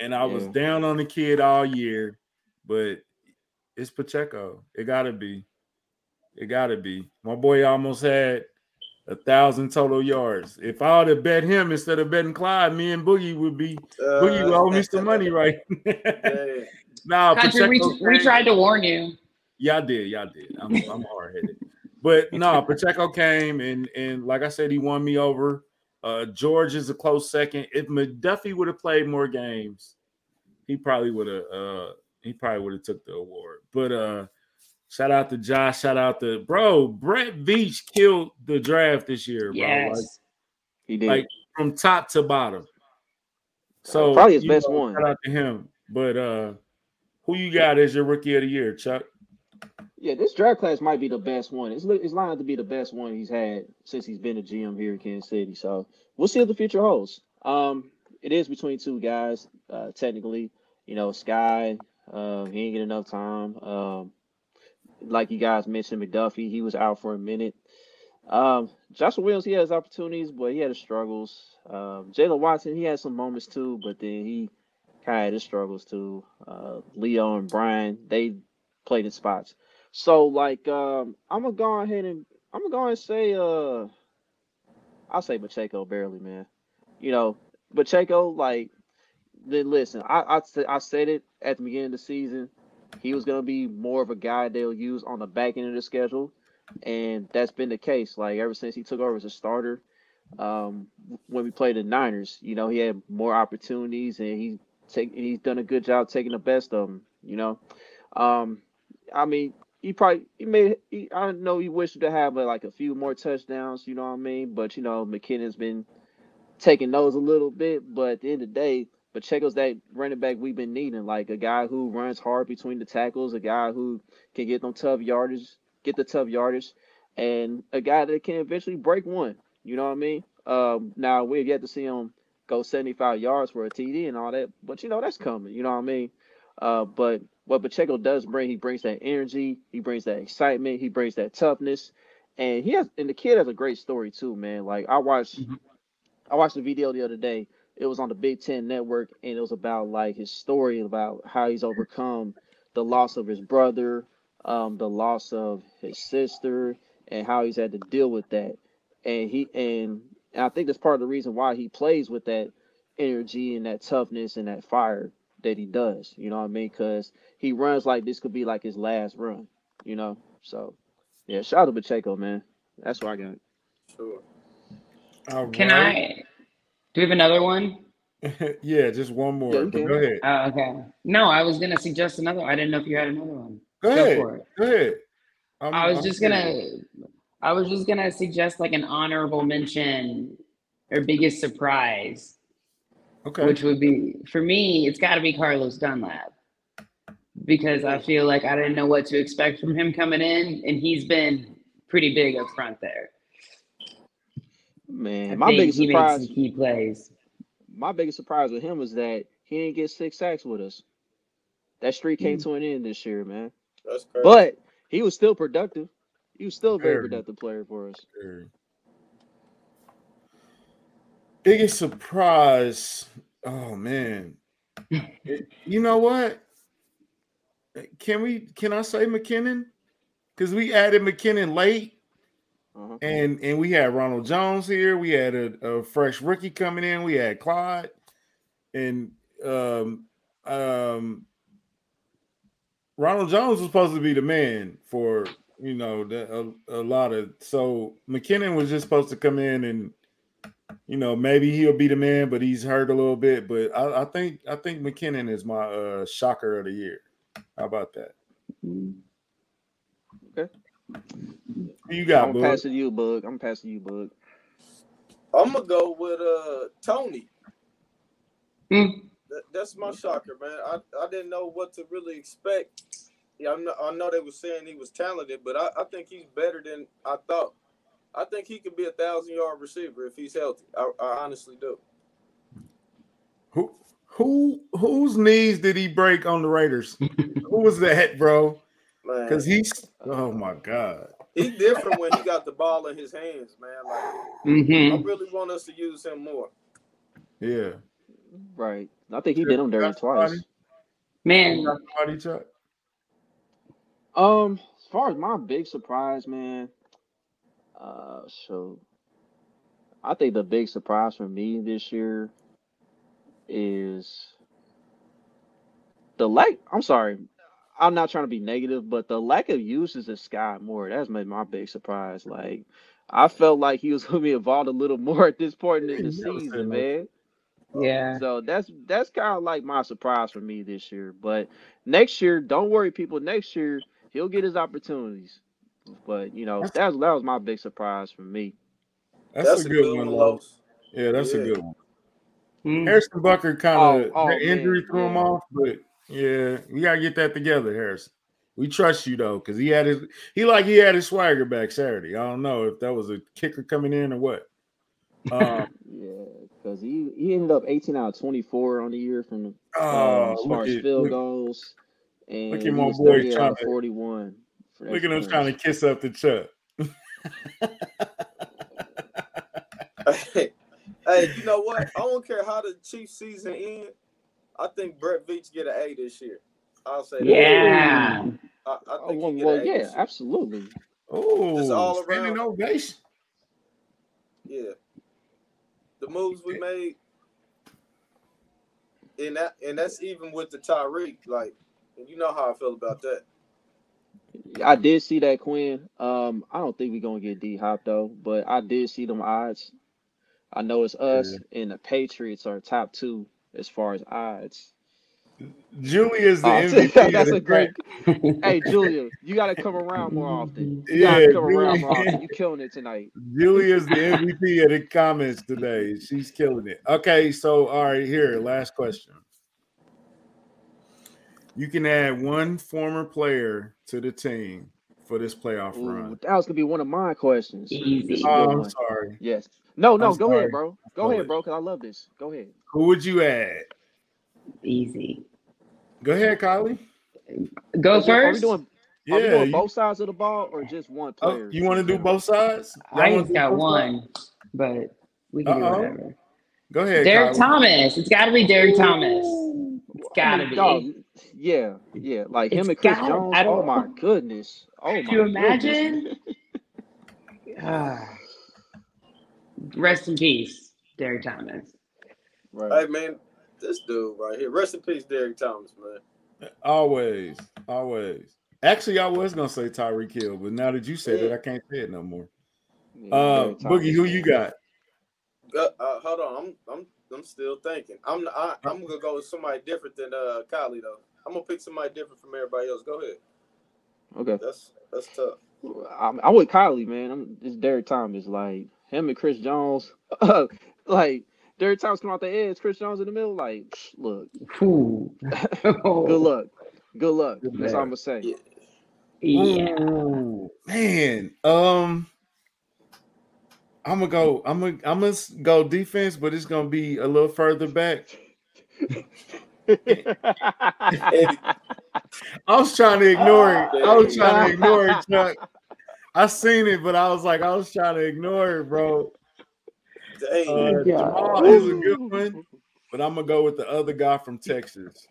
and I was down on the kid all year. But it's Pacheco. It gotta be. It gotta be. My boy almost had a thousand total yards. If I would have bet him instead of betting Clyde, me and Boogie would be Boogie would owe me some money, uh, right? Yeah. nah, Country, we, Pacheco we tried to warn you. Y'all did, y'all did. I'm, I'm hard headed, but no, Pacheco came and and like I said, he won me over. Uh, George is a close second. If McDuffie would have played more games, he probably would have. Uh, he probably would have took the award. But uh, shout out to Josh. Shout out to bro. Brett Veach killed the draft this year, bro. Like, Yes. He did. like from top to bottom. So Probably his best know, one. Shout out to him. But uh, who you got as your rookie of the year, Chuck? Yeah, this draft class might be the best one. It's it's lined up to be the best one he's had since he's been a GM here in Kansas City. So we'll see what the future holds. Um, it is between two guys. Uh, technically, you know, Skyy. Uh, he ain't get enough time. Um, like you guys mentioned, McDuffie, he was out for a minute. Um, Joshua Williams, he has opportunities, but he had his struggles. Um, Jaylen Watson, he had some moments too, but then he kind of had his struggles too. Uh, Leo and Brian, they played in spots. So like um I'm gonna go ahead and I'm gonna go ahead and say uh I'll say Pacheco barely, man. You know, Pacheco, like then listen, I I, I said it at the beginning of the season. He was gonna be more of a guy they'll use on the back end of the schedule, and that's been the case. Like ever since he took over as a starter, um, when we played the Niners, you know, he had more opportunities and he take he's done a good job taking the best of them. You know, um, I mean, he probably he may he, I know he wished to have uh, like a few more touchdowns. You know what I mean? But you know, McKinnon's been taking those a little bit. But at the end of the day, Pacheco's that running back we've been needing, like a guy who runs hard between the tackles, a guy who can get them tough yardage, get the tough yardage, and a guy that can eventually break one. You know what I mean? Um, now we've yet to see him go 75 yards for a TD and all that, but you know that's coming. You know what I mean? Uh, but what Pacheco does bring, he brings that energy, he brings that excitement, he brings that toughness, and he has, and the kid has a great story too, man. Like I watched, Mhm. I watched the video the other day. It was on the Big Ten Network, and it was about like his story about how he's overcome the loss of his brother, um, the loss of his sister, and how he's had to deal with that. And he and I think that's part of the reason why he plays with that energy and that toughness and that fire that he does. You know what I mean? Because he runs like this could be like his last run. You know, so yeah. Shout out to Pacheco, man. That's what I got. Sure. All Can right. I? Do we have another one? yeah, just one more. Yeah, you go ahead. Oh, okay. No, I was gonna suggest another. I didn't know if you had another one. Go Go ahead. for it. Go ahead. I'm- I was I'm just curious. gonna. I was just gonna suggest like an honorable mention or biggest surprise, Okay. which would be for me. It's got to be Carlos Dunlap because I feel like I didn't know what to expect from him coming in, and he's been pretty big up front there. I Man, my biggest he made surprise, some key plays. my biggest surprise with him was that he didn't get six sacks with us. That streak came Mm. to an end this year, man. That's crazy. But he was still productive. He was still a very Very. productive player for us. Sure. Biggest surprise. Oh man. It- you know what? Can we can I say McKinnon? Because we added McKinnon late Uh-huh. and and we had Ronald Jones here. We had a, a fresh rookie coming in. We had Clyde and um um Ronald Jones was supposed to be the man for you know the, a, a lot of so McKinnon was just supposed to come in and you know maybe he'll be the man, but he's hurt a little bit. But I, I think I think McKinnon is my uh shocker of the year. How about that? Okay. Who you got, I'm bud? passing you, Bug. I'm passing you, Bug. I'm gonna go with uh Tony. Hmm. That, that's my shocker, man. I, I didn't know what to really expect. Yeah, I know, I know they were saying he was talented, but I, I think he's better than I thought. I think he could be a thousand yard receiver if he's healthy. I, I honestly do. Who who whose knees did he break on the Raiders? Who was that, bro? Because he's oh my god. he's different when he got the ball in his hands, man. Like I Mm-hmm. really want us to use him more. Yeah. Right. I think he did him dirty twice. somebody? Man, Got somebody, Chuck? Um, as far as my big surprise, man, uh, so I think the big surprise for me this year is the lack. I'm sorry, I'm not trying to be negative, but the lack of uses of Skyy Moore that's made my big surprise. Like, I felt like he was going to be involved a little more at this point in the season, man. yeah. So that's that's kind of like my surprise for me this year. But next year, don't worry, people. Next year he'll get his opportunities. But you know, that was that was my big surprise for me. That's, a good, one, Lo. Los. Yeah, that's a good one. Mm. Harrison Butker kind of Oh, oh, injury man, threw him yeah. off, but yeah, we gotta get that together, Harrison. We trust you though, because he had his he like he had his swagger back Saturday. I don't know if that was a kicker coming in or what. Um, Yeah, because he he ended up 18 out of 24 on the year from the, uh, oh, as far as at field look, goals, and look he at my boy 38 trying out of to 41. For look at him trying to kiss up the Chuck. hey, hey, you know what? I don't care how the Chiefs season end. I think Brett Veach get an A this year. I'll say that. Yeah. I I, I Oh, think well, he get well, an yeah, ace. absolutely. Oh, Just all Oh, standing around. ovation. Yeah. The moves we made, and that and that's even with the Tyreek. Like, you know how I feel about that. I did see that Quinn. Um, I don't think we're gonna get D Hop though, but I did see them odds. I know it's us and the Patriots are top two as far as odds. Julie is the Oh, MVP. that's a great. hey, Julia, you gotta come around more often. You Yeah, gotta come around more often. You killing it tonight. Julie is the MVP of the comments today. She's killing it. Okay, so all right, here, last question. You can add one former player to the team for this playoff Ooh, run. that was gonna be one of my questions. Easy. This is a Oh, I'm one. sorry. Yes. No, no, I'm go sorry. ahead, bro. Go Go ahead, ahead. bro, because I love this. Go ahead. Who would you add? Easy. Go ahead, Kylie. Go first. Are we first. doing, are we doing you, both sides of the ball or just one oh, player? you want to do both sides? Y'all I wanna just got both one, but we can Uh-oh. do whatever. Go ahead, Derrick Kylie. Thomas. It's got to be Derrick Thomas. It's got to mean, be. dog, yeah, yeah. Like him and Chris gotta- Jones. I don't- Oh my goodness. Oh my Can you imagine? Rest in peace, Derrick Thomas. Right. Hey man, this dude right here. Rest in peace, Derrick Thomas, man. Always, always. Actually, I was gonna say Tyreek Hill, but now that you said it, I can't say it no more. Yeah, Uh, Boogie, who you got? Uh, uh, hold on, I'm I'm I'm still thinking. I'm I, I'm gonna go with somebody different than uh Kylie though. I'm gonna pick somebody different from everybody else. Go ahead. Okay. That's that's tough. I'm, I'm with Kylie, man. I'm it's Derrick Thomas. Like him and Chris Jones. like Derrick Thomas come out the edge, Chris Jones in the middle. Like, look, Ooh. good luck. Good luck. Good That's all. I'm gonna say. Yeah. Yeah. Ooh, man. Um, I'm gonna go. I'm gonna. I'm gonna go defense, but it's gonna be a little further back. I was trying to ignore it. I was trying to ignore it, Chuck. I seen it, but I was like, I was trying to ignore it, bro. Dang. Uh, Jamal is a good one, but I'm gonna go with the other guy from Texas,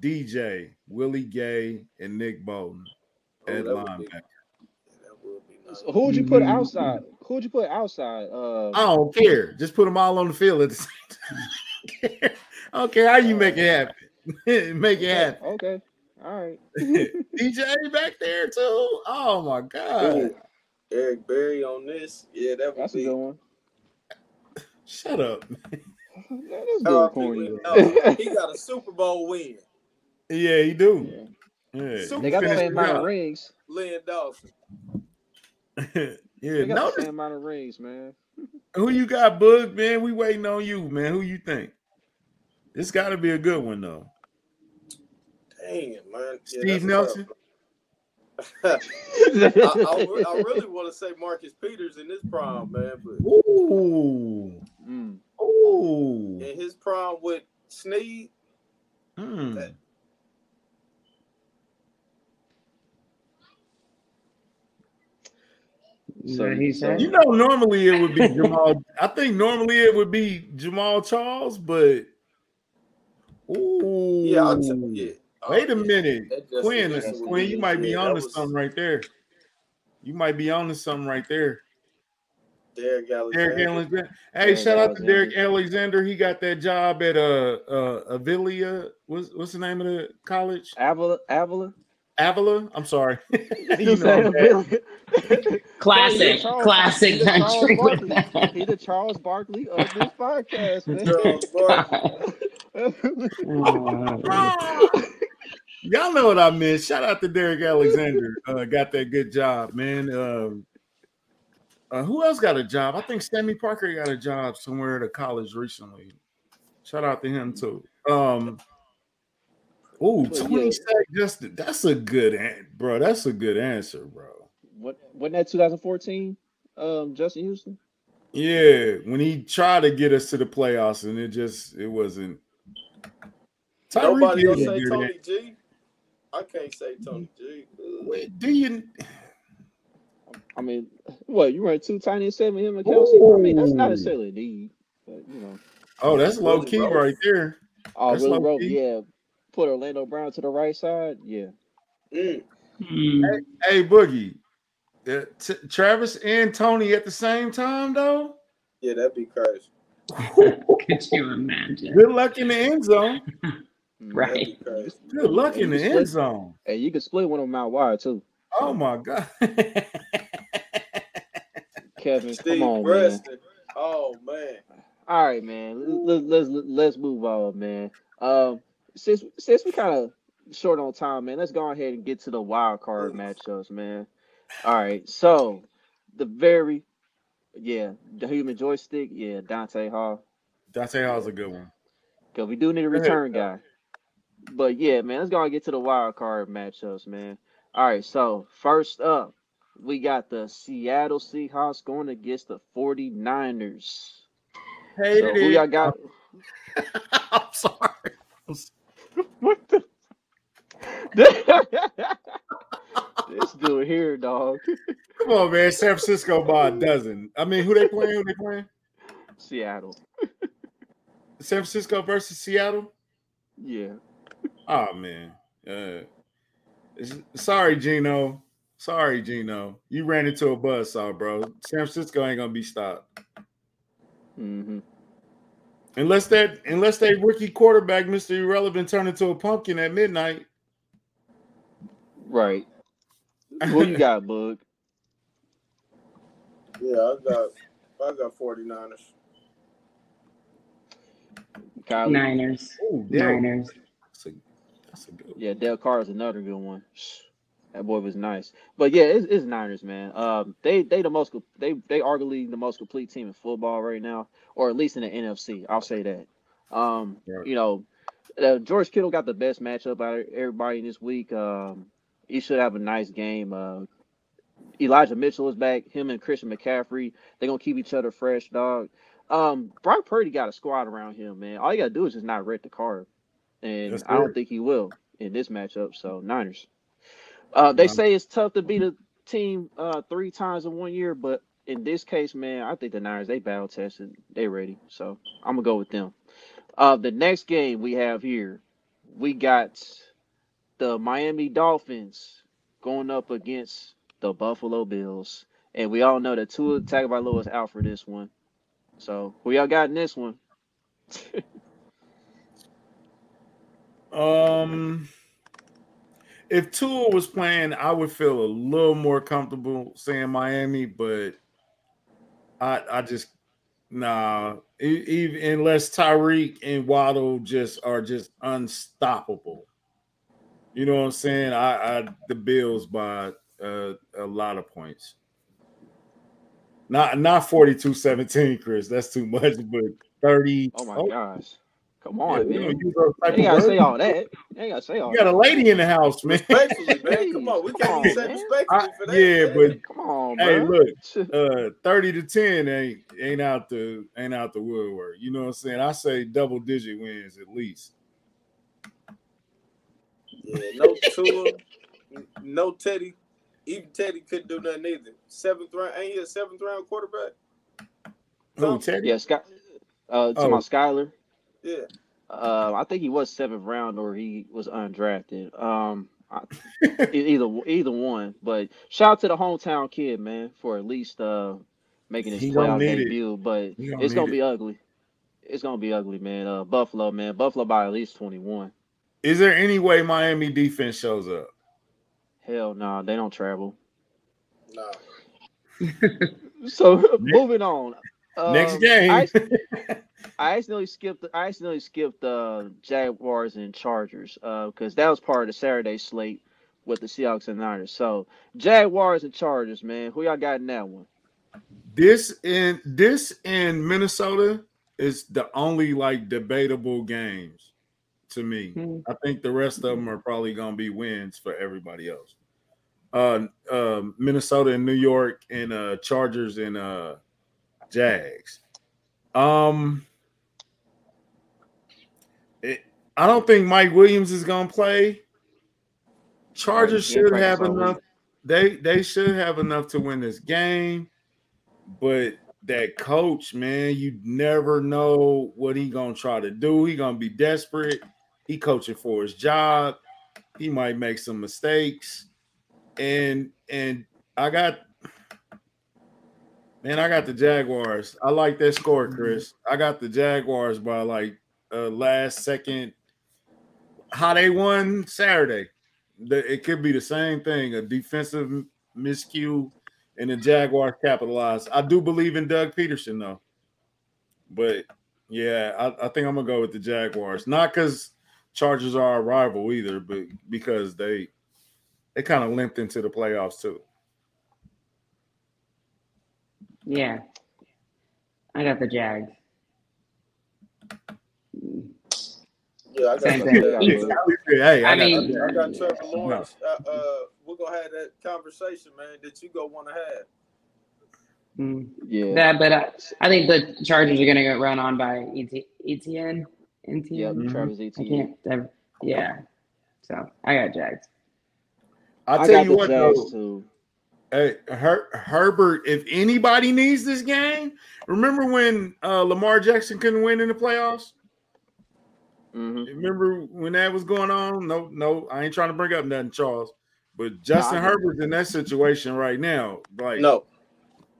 DJ, Willie Gay, and Nick Bolton Oh, at that would be- linebacker. that would be nice. Who would you put outside? Who would you put outside? Uh, I don't care. Just put them all on the field at the same time. I how you make it happen. make it happen. okay. All right. DJ back there too. Oh my god! Ooh, Eric Berry on this. Yeah, that would That's a be. good one. Shut up. That is Uh, good, corny. no, he got a Super Bowl win. Yeah, he do. Yeah. Yeah, Super They got the same amount of rings. Len Dawson. yeah. They got the same amount of rings, man. who you got, Bug, man. We waiting on you, man. Who you think? This got to be a good one though. Dang, it, man. Yeah, Steve that's Nelson. I, I, I really want to say Marcus Peters in his prime, man, but Ooh, Mm. ooh. in his prime with Sneed. That- Is So- that what he said? You know, normally it would be Jamaal. I think normally it would be Jamaal Charles, but ooh, yeah, I'll tell yeah. Wait a Oh, yeah. minute, Quinn. that's Quinn, it you might be Yeah, on to was something right there. You might be on to something right there. Derek Derek Alexander. Alexander. Hey, Derek shout out to Derek Alexander. Alexander. He got that job at uh uh Avilia. What's what's the name of the college? Avila, Avila. Avila. I'm sorry. you You know I'm Classic, Charles- classic he the Charles country with Barkley. that. He the Charles Barkley of this podcast, man. Y'all know what I mean. Shout out to Derek Alexander. Uh, got that good job, man. Um, uh, who else got a job? I think Sammy Parker got a job somewhere at a college recently. Shout out to him too. Um, oh, 20 yeah. sack Justin. That's a good an- bro. That's a good answer, bro. what wasn't that 2014? Um, Justin Houston. Yeah, when he tried to get us to the playoffs and it just it wasn't. Tyreek Nobody Hill gonna say do that. Tony G. I can't say Tony G. Ugh. Wait, do you? I mean, what you ran two tiny and seven him and Kelce. I mean, that's not necessarily a need, but you know. Oh, that's low Willie key Roaf. right there. Oh, That's Willie low-key yeah. Put Orlando Brown to the right side, yeah. Mm. Hmm. Hey, Boogie, uh, T- Travis and Tony at the same time though. Yeah, that'd be crazy. Could you imagine? Good luck in the end zone. Right. That'd be crazy. Good luck in the end zone. Hey, you can split one of my out wide too. Oh my god. Kevin, Steve come on, man. Oh man. All right, man. Let's let's let's move on, man. Um, since since we kind of short on time, man, let's go ahead and get to the wild card matchups, man. All right, so the very yeah, the human joystick, yeah, Dante Hall. Dante Hall's a good one. Cause we do need a return guy. But yeah, man, let's go and get to the wild card matchups, man. All right, so first up, we got the Seattle Seahawks going against the 49ers. Hey, So who y'all got? I'm sorry. What the? this dude here, dog. Come on, man. San Francisco by a dozen. I mean, who they playing? Who they playing? Seattle. San Francisco versus Seattle. Yeah. Oh man. Uh, sorry, Gino. Sorry, Gino. You ran into a buzzsaw, bro. San Francisco ain't gonna be stopped. hmm Unless that unless that rookie quarterback, Mr. Irrelevant, turn into a pumpkin at midnight. Right. Who you got, Bug? Yeah, I got I got 49ers. Kylie? Niners. Ooh, Niners. That's a, good. Yeah, Del Carr is another good one. That boy was nice. But yeah, it's, it's Niners, man. Um, they they the most they they arguably the most complete team in football right now, or at least in the NFC. I'll say that. Um, Right. you know, uh, George Kittle got the best matchup out of everybody this week. Um, he should have a nice game. Uh, Elijah Mitchell is back. Him and Christian McCaffrey, they're gonna keep each other fresh, dog. Um, Brock Purdy got a squad around him, man. All you gotta do is just not wreck the car, and That's I don't think he will in this matchup. So Niners. Uh, they Wow. say it's tough to beat a team uh three times in one year, but in this case, man, I think the Niners they battle tested, they ready. So I'm gonna go with them. Uh, the next game we have here, we got the Miami Dolphins going up against the Buffalo Bills, and we all know that Tua Tagovailoa is out for this one. So who y'all got in this one? Um, if Tua was playing, I would feel a little more comfortable saying Miami, but I I just nah. Even unless Tyreek and Waddle just are just unstoppable. You know what I'm saying? I, I the Bills by uh, a lot of points. Not not 42-17, Chris. That's too much, but 30. Oh my oh, gosh, come on, we man! don't use those type You ain't gotta say all that. You ain't gotta say all You got a that. lady in the house, man. Respectfully, man. Come on. We Come can't on, say respectfully I- for that. yeah, man. but Come on, hey, bro. look, uh, 30 to 10 ain't ain't out the ain't out the woodwork. You know what I'm saying? I say double digit wins at least. Yeah, no Tua, no Teddy. Even Teddy couldn't do nothing either. Seventh round, ain't he a seventh round quarterback? Who No. Teddy? yeah, Scott. Uh, to Oh. my Skyler. Yeah. Uh, I think he was seventh round or he was undrafted. Um, I, either either one. But shout out to the hometown kid, man, for at least uh making his He gonna playoff need it. debut. But gonna it's gonna need be ugly. It's gonna be ugly, man. Uh, Buffalo, man. Buffalo by at least twenty one. Is there any way Miami defense shows up? Hell no, nah, they don't travel. No. So moving on. Next Um, game. I, I accidentally skipped. I accidentally skipped uh, Jaguars and Chargers because that was part of the Saturday slate with the Seahawks and Niners. So Jaguars and Chargers, man, who y'all got in that one? this in this in Minnesota is the only like debatable games to me. Hmm. I think the rest of them are probably gonna be wins for everybody else. Uh, uh Minnesota and New York and uh Chargers and uh Jags. Um it, I don't think Mike Williams is gonna play. Chargers Right, he can't should have enough. They they should have enough to win this game, but that coach, man, you never know what he gonna try to do. He gonna be desperate. He coaching for his job. He might make some mistakes. and and I got man, I got the Jaguars. I like that score, Mm-hmm. Chris. I got the Jaguars by like uh last second. How they won Saturday. The- It could be the same thing, a defensive miscue, and the Jaguars capitalized. I do believe in Doug Pederson though, but yeah, I, I think I'm gonna go with the Jaguars. Not because Chargers are our rival either, but because they they kind of limped into the playoffs too. Yeah. I got the Jags. Yeah, I got Same thing. Hey, I got- mean- I got Trevor Lawrence. Uh, uh, we're gonna have that conversation, man. That you go want to have. Mm. Yeah. That, but I, I think the Chargers are going to get run on by ET, ETN. Yep. ETN. Mhm. Travis I can't. ever- Yeah. So I got Jags. I'll I tell got you the what, Jags though. too. Hey, Her- Herbert, if anybody needs this game, remember when uh, Lamar Jackson couldn't win in the playoffs? hmm Remember when that was going on? No, no, I ain't trying to bring up nothing, Charles. But Justin I. Herbert's in that situation right now. Like, No,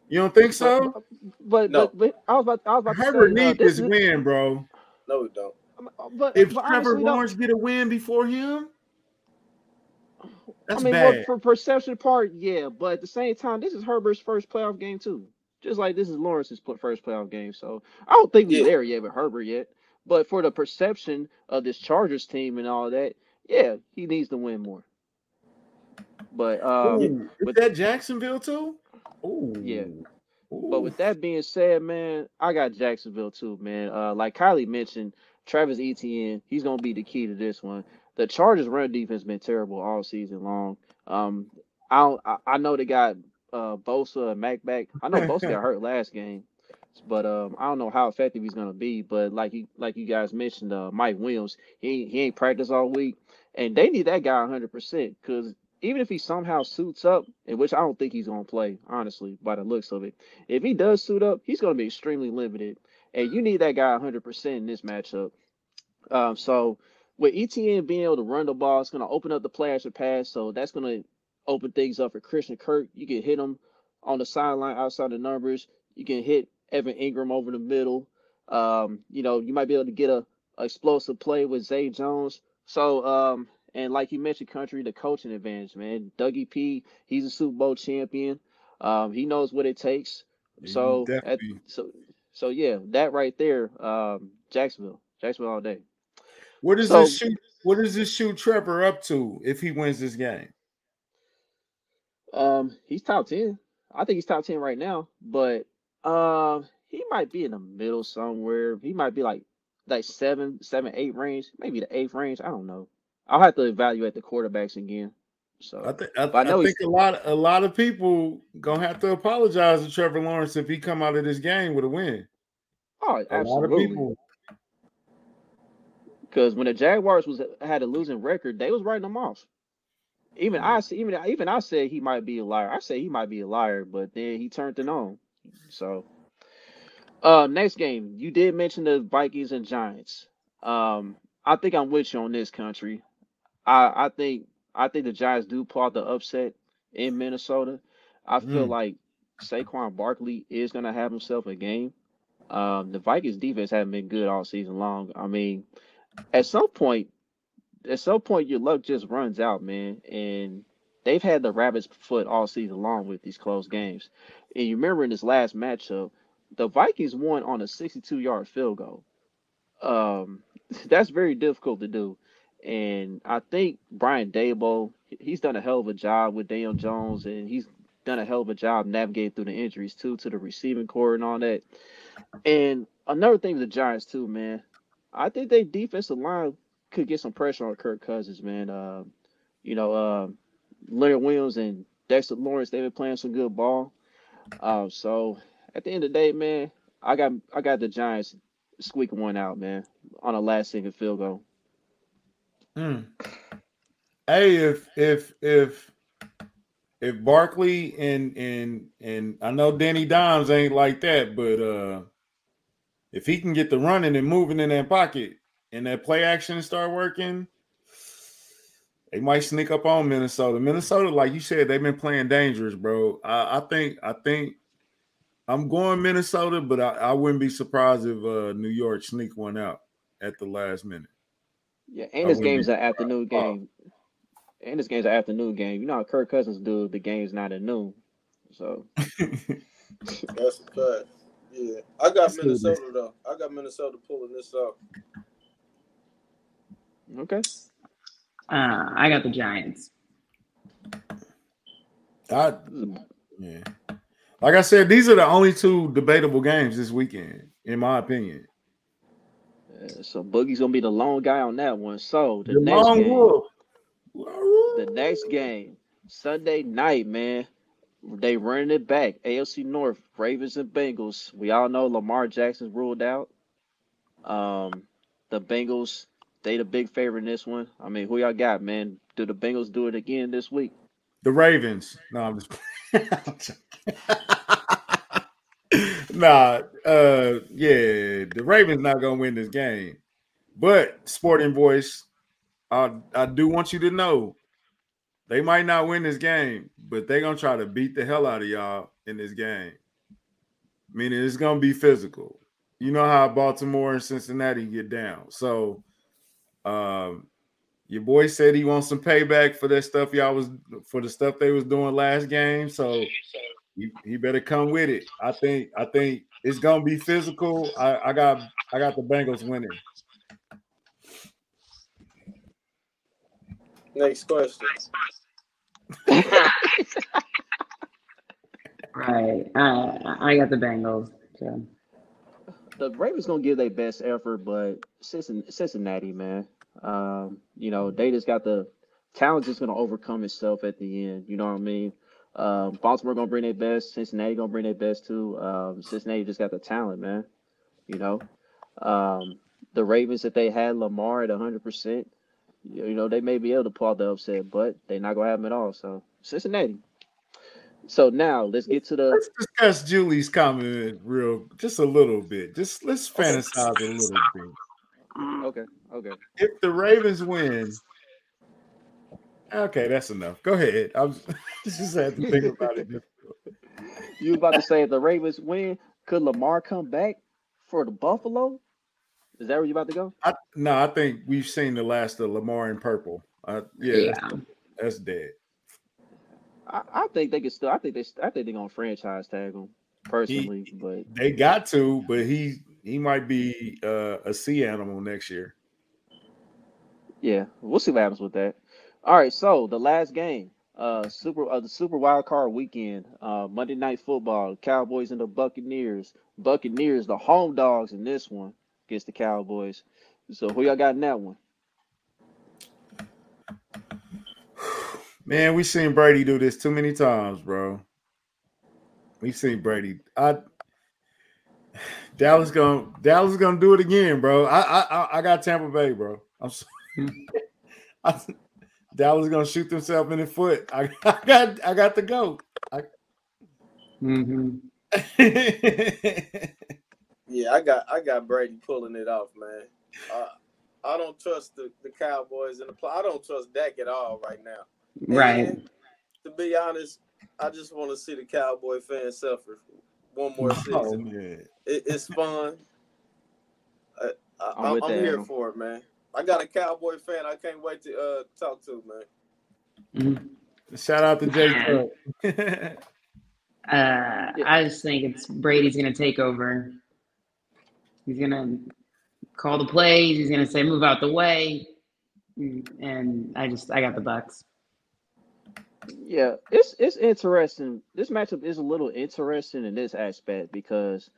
you don't think so? But, No. but but I was about I was about to Herbert say, uh, needs this this is- win, bro. no, we don't. But, If but Trevor honestly, though, Lawrence get a win before him, that's I mean, bad. well, for perception part, yeah, but at the same time, this is Herbert's first playoff game too. Just like this is Lawrence's first playoff game, so I don't think we're Yeah. there yet with Herbert yet. But for the perception of this Chargers team and all that, yeah, he needs to win more. But um, Ooh, is but- that Jacksonville too? Ooh. Yeah. Ooh. But with that being said, man, I got Jacksonville too, man. Uh, like Kylie mentioned, Travis Etienne, he's gonna be the key to this one. The Chargers' run defense been terrible all season long. Um, I I, I know they got uh Bosa and Mack back. I know Bosa got hurt last game, but um, I don't know how effective he's gonna be. But like you, like you guys mentioned, uh, Mike Williams, he he ain't practiced all week, and they need that guy 100 percent because even if he somehow suits up, in which I don't think he's gonna play, honestly, by the looks of it. If he does suit up, he's going to be extremely limited, and you need that guy 100% in this matchup. Um, so with ETN being able to run the ball, it's going to open up the play action pass. So that's going to open things up for Christian Kirk. You can hit him on the sideline outside the numbers. You can hit Evan Engram over the middle. Um, you know, you might be able to get a, a explosive play with Zay Jones. So, um, and like you mentioned, country, the coaching advantage, man. Dougie P, he's a Super Bowl champion. Um, he knows what it takes. Yeah, So, at, so, so yeah, that right there, um, Jacksonville, Jacksonville all day. What does So- this shoot? What does this shoot Trevor up to if he wins this game? Um, he's top ten. I think he's top ten right now, but um, he might be in the middle somewhere. He might be like like seven, seven, eight range, maybe the eighth range. I don't know. I'll have to evaluate the quarterbacks again. So I think I, But I know I think a lot a lot of people gonna have to apologize to Trevor Lawrence if he come out of this game with a win. oh, A lot of absolutely. people. Because when the Jaguars was had a losing record, they was writing them off. Even I s- even even I said he might be a liar. I said he might be a liar, but then he turned it on. So, uh, next game, you did mention the Vikings and Giants. Um, I think I'm with you on this country. I I think I think the Giants do pull out the upset in Minnesota. I feel Mm. like Saquon Barkley is gonna have himself a game. Um, the Vikings defense haven't been good all season long. I mean, at some point, at some point, your luck just runs out, man. And they've had the rabbit's foot all season long with these close games. And you remember in this last matchup, the Vikings won on a 62 yard field goal. Um, that's very difficult to do. And I think Brian Daboll, he's done a hell of a job with Daniel Jones, and he's done a hell of a job navigating through the injuries too, to the receiving core and all that. And another thing with the Giants too, man. I think their defensive line could get some pressure on Kirk Cousins, man. Uh, you know, uh, Leonard Williams and Dexter Lawrence, they've been playing some good ball. Uh, so at the end of the day, man, I got I got the Giants squeaking one out, man, on a last second field goal. Mm. Hey, if if if if Barkley and and and I know Danny Dimes ain't like that, but uh if he can get the running and moving in that pocket and that play action start working, they might sneak up on Minnesota. Minnesota, like you said, they've been playing dangerous, bro. I, I think I think I'm going Minnesota, but I, I wouldn't be surprised if uh, New York sneak one out at the last minute. Yeah, and this game's an afternoon game. And this game's an afternoon game. You know how Kirk Cousins do the game's not at noon. So that's a fact. Yeah. I got Minnesota though. I got Minnesota pulling this off. Okay. Uh, I got the Giants. I, yeah. Like I said, these are the only two debatable games this weekend, in my opinion. Uh, so Boogie's gonna be the lone guy on that one. So the, the next game, the next game, Sunday night, man. They running it back. AFC North, Ravens and Bengals. We all know Lamar Jackson's ruled out. Um, the Bengals they the big favorite in this one. I mean, who y'all got, man? Do the Bengals do it again this week? The Ravens. No, I'm just nah, uh, yeah, the Ravens not gonna win this game. But sporting voice, I I do want you to know they might not win this game, but they're gonna try to beat the hell out of y'all in this game. Meaning it's gonna be physical. You know how Baltimore and Cincinnati get down. So um, your boy said he wants some payback for that stuff y'all was for the stuff they was doing last game. So he, he better come with it. I think I think it's gonna be physical. I, I got I got the Bengals winning. Next question. right. Uh, I got the Bengals. So the Ravens gonna give their best effort, but Cincinnati, man, um, you know, they just got the talent just gonna overcome itself at the end. You know what I mean? Um, Baltimore gonna bring their best. Cincinnati gonna bring their best too. Um, Cincinnati just got the talent, man. You know, um, the Ravens that they had Lamar at hundred percent, you know, they may be able to pull out the upset, but they're not gonna have them at all. So Cincinnati. So now let's get to the. Let's discuss Julie's comment real, just a little bit. Just let's fantasize a little bit. Okay. Okay. If the Ravens win, okay, that's enough. Go ahead. I was just had to think about it. you about to say if the Ravens win, could Lamar come back for the Buffalo? Is that where you're about to go? I, no, I think we've seen the last of Lamar in purple. Uh, yeah, yeah. That's, that's dead. I, I, think they could still. I think they. I think they're gonna franchise tag him personally, he, but they got to. But he he might be uh, a sea animal next year. Yeah, we'll see what happens with that. All right, so the last game, uh, super uh, the Super Wild Card Weekend, uh, Monday Night Football, Cowboys and the Buccaneers. Buccaneers, the home dogs in this one against the Cowboys. So who y'all got in that one? Man, we seen Brady do this too many times, bro. We seen Brady. I Dallas gonna Dallas gonna do it again, bro. I I I got Tampa Bay, bro. I'm sorry. I, Dallas gonna shoot themselves in the foot. I, I got I got the goat. I, mm-hmm. yeah, I got I got Brady pulling it off, man. Uh, I don't trust the, the Cowboys in the play. I don't trust Dak at all right now. Right. And to be honest, I just want to see the Cowboy fans suffer one more oh, season. Oh, it, it's fun. I, am here for it, man. I got a Cowboy fan. I can't wait to uh, talk to, man. Mm-hmm. Shout out to Jay. uh, I just think it's Brady's going to take over. He's to call the plays. He's to say, "Move out the way," and I just I got the Bucs. Yeah, it's it's interesting. This matchup is a little interesting in this aspect because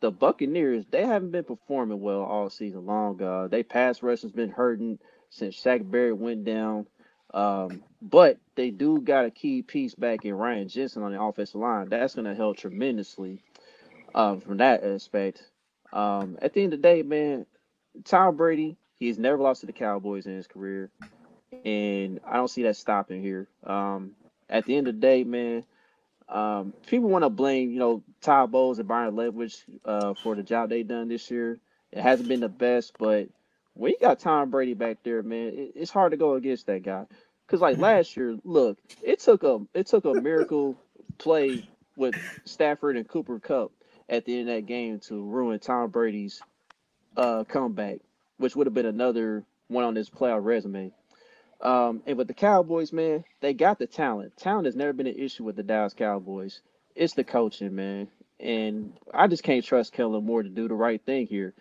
the Buccaneers they haven't been performing well all season long. Uh, they pass rush has been hurting since Shaq Barrett went down. Um, but they do got a key piece back in Ryan Jensen on the offensive line. That's going to help tremendously um, from that aspect. Um, at the end of the day, man, Tom Brady, he's never lost to the Cowboys in his career. And I don't see that stopping here. Um, at the end of the day, man, um, people want to blame, you know, Todd Bowles and Byron Leftwich uh, for the job they done this year. It hasn't been the best, but when you got Tom Brady back there, man, it, it's hard to go against that guy. Because like last year, look, it took a it took a miracle play with Stafford and Cooper Kupp at the end of that game to ruin Tom Brady's uh, comeback, which would have been another one on his playoff resume. Um, and with the Cowboys, man, they got the talent. Talent has never been an issue with the Dallas Cowboys. It's the coaching, man. And I just can't trust Kellen Moore to do the right thing here.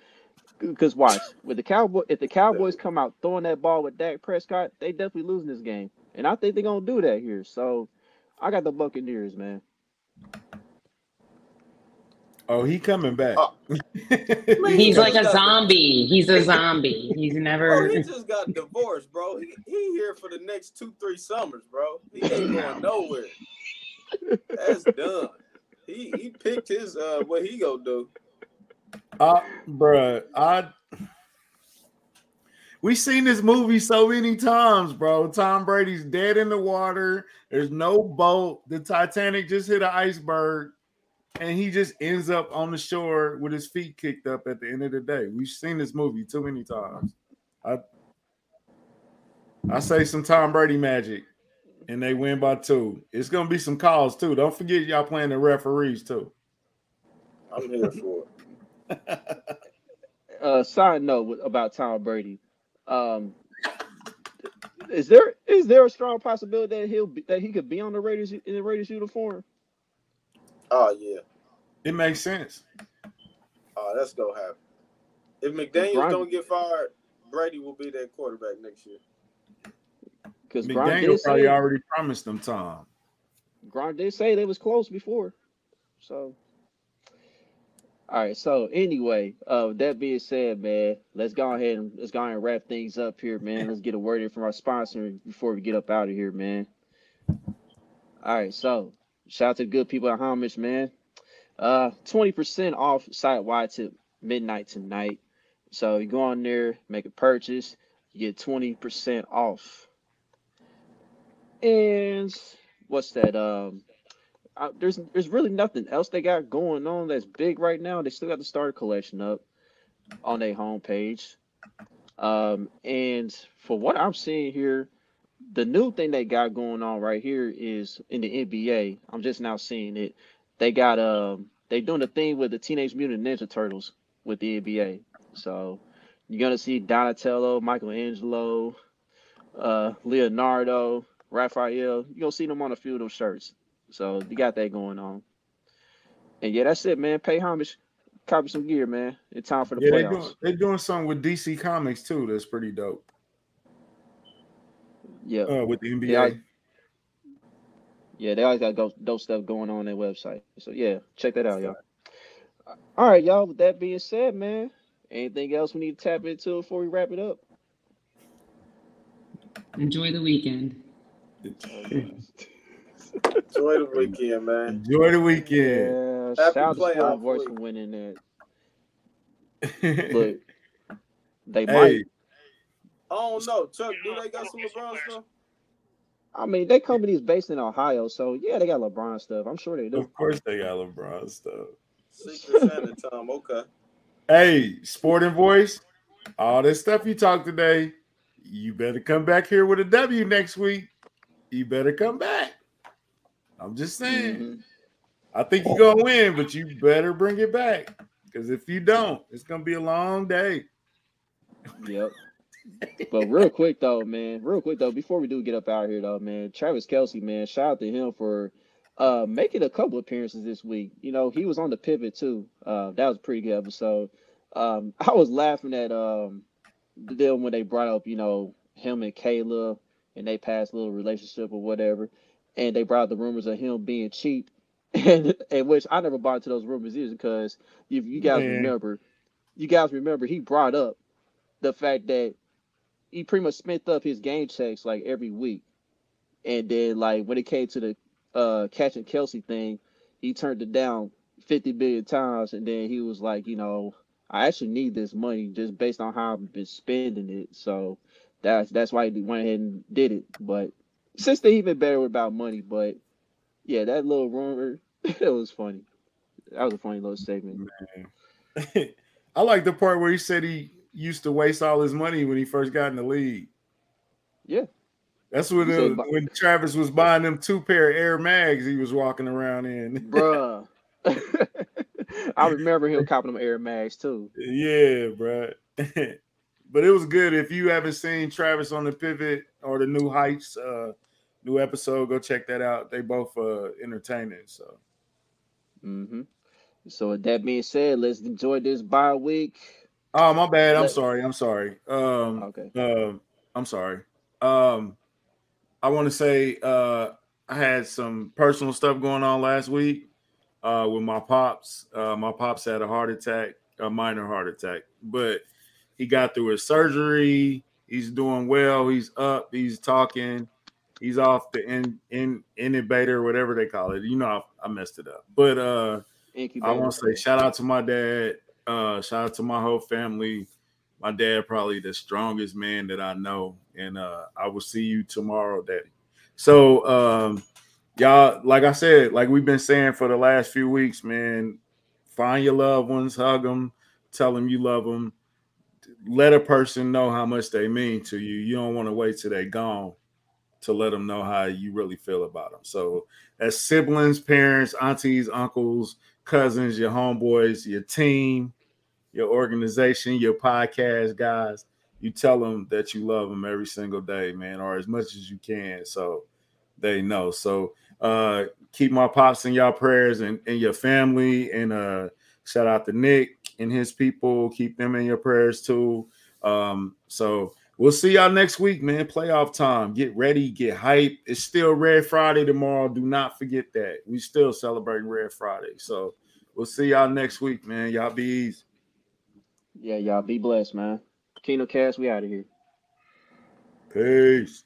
Because watch, with the Cowboy, if the Cowboys come out throwing that ball with Dak Prescott, they definitely losing this game. And I think they're gonna do that here. So I got the Buccaneers, man. Oh, he coming back. Oh. He's like a zombie. He's a zombie. He's Bro, never. he just got divorced, bro. He, he here for the next two, three summers, bro. He ain't going nowhere. That's done. He he picked his uh what he gonna do. Uh, bruh, I we seen this movie so many times, bro. Tom Brady's dead in the water. There's no boat. The Titanic just hit an iceberg, and he just ends up on the shore with his feet kicked up at the end of the day. We've seen this movie too many times. I I say some Tom Brady magic, and they win by two. It's gonna be some calls too. Don't forget y'all playing the referees too. I'm here for it. Uh, side note about Tom Brady. Um, is there is there a strong possibility that he'll be, that he could be on the Raiders in the Raiders uniform? Oh yeah. It makes sense. Oh, that's gonna happen. If McDaniels Brian- don't get fired, Brady will be that quarterback next year. Because Gronk McDaniel did probably say already promised them Tom. Gronk did say they was close before. So, all right. So anyway, uh, that being said, man, let's go ahead and let's go ahead and wrap things up here, man. Let's get a word in from our sponsor before we get up out of here, man. All right. So shout out to the good people at Homage, man. Uh, twenty percent off site wide to midnight tonight. So you go on there, make a purchase, you get twenty percent off. And what's that? Um, I, there's there's really nothing else they got going on that's big right now. They still got the starter collection up on their homepage. Um, and for what I'm seeing here, the new thing they got going on right here is in the NBA. I'm just now seeing it. They got um they doing a thing with the Teenage Mutant Ninja Turtles with the NBA. So you're gonna see Donatello, Michelangelo, uh, Leonardo, Raphael. You're gonna see them on a few of those shirts. So you got that going on. And yeah, that's it, man. Pay homage, copy some gear, man. It's time for the Yeah, they're playoffs. doing, they're doing something with DC Comics too. That's pretty dope. Yeah, Uh, with the NBA. Yeah, I- yeah, they always got go- dope stuff going on, on their website. So yeah, check that out, y'all. All right, y'all. With that being said, man, anything else we need to tap into before we wrap it up? Enjoy the weekend. Enjoy the weekend, man. Enjoy the weekend. Yeah, Happy shout out to Sport playoff Voice week. for winning that. Look, they might. hey, I don't know. Chuck, do they got some LeBron stuff? I mean, that company is based in Ohio, so yeah, they got LeBron stuff. I'm sure they do. of course they got LeBron stuff. Secret Santa time. Okay. Hey, Sporting Voice, all this stuff you talked today, you better come back here with a W next week. You better come back. I'm just saying. Mhm. I think you're gonna win, but you better bring it back. Because if you don't, it's gonna be a long day. Yep. But real quick though, man, real quick though, before we do get up out here though, man, Travis Kelce, man, shout out to him for uh making a couple appearances this week. You know, he was on the pivot too. Uh that was a pretty good episode. Um I was laughing at um them when they brought up, you know, him and Kayla and they past little relationship or whatever. And they brought the rumors of him being cheap. And, and which I never bought into those rumors either because if you guys Man. remember, you guys remember he brought up the fact that he pretty much spent up his game checks like every week. And then like when it came to the uh catching Kelce thing, he turned it down 50 billion times and then he was like, you know, I actually need this money just based on how I've been spending it. So that's that's why he went ahead and did it. But since then he been better about money, but yeah, that little rumor, it was funny. That was a funny little segment. I like the part where he said he used to waste all his money when he first got in the league. Yeah. That's when it, said when Travis was buying them two pair of Air Mags he was walking around in. Bruh. I remember him copping them Air Mags too. yeah, bro. but it was good. If you haven't seen Travis on the Pivot or the New Heights uh new episode, go check that out. They both uh entertaining. So mm-hmm. So with that being said, let's enjoy this bye week. Oh my bad. I'm sorry. I'm sorry. Um Okay. Um, I'm sorry. Um, I want to say uh, I had some personal stuff going on last week uh, with my pops. Uh, my pops had a heart attack, a minor heart attack, but he got through his surgery. He's doing well. He's up. He's talking. He's off the in in incubator, whatever they call it. You know, I, I messed it up, but uh, I want to say shout out to my dad. Uh, shout out to my whole family. My dad probably the strongest man that I know, and uh, I will see you tomorrow, Daddy. So, um, y'all, like I said, like we've been saying for the last few weeks, man, find your loved ones, hug them, tell them you love them. Let a person know how much they mean to you. You don't want to wait till they're gone to let them know how you really feel about them. So, as siblings, parents, aunties, uncles, cousins, your homeboys, your team, your organization, your podcast guys, you tell them that you love them every single day, man, or as much as you can. So they know. So uh keep my pops in y'all prayers and, and your family. And uh shout out to Nick and his people. Keep them in your prayers too. Um, so we'll see y'all next week, man. Playoff time. Get ready, get hype. It's still Red Friday tomorrow. Do not forget that. We still celebrating Red Friday. So we'll see y'all next week, man. Y'all be easy. Yeah, y'all be blessed, man. Kingdom Kast, we out of here. Peace.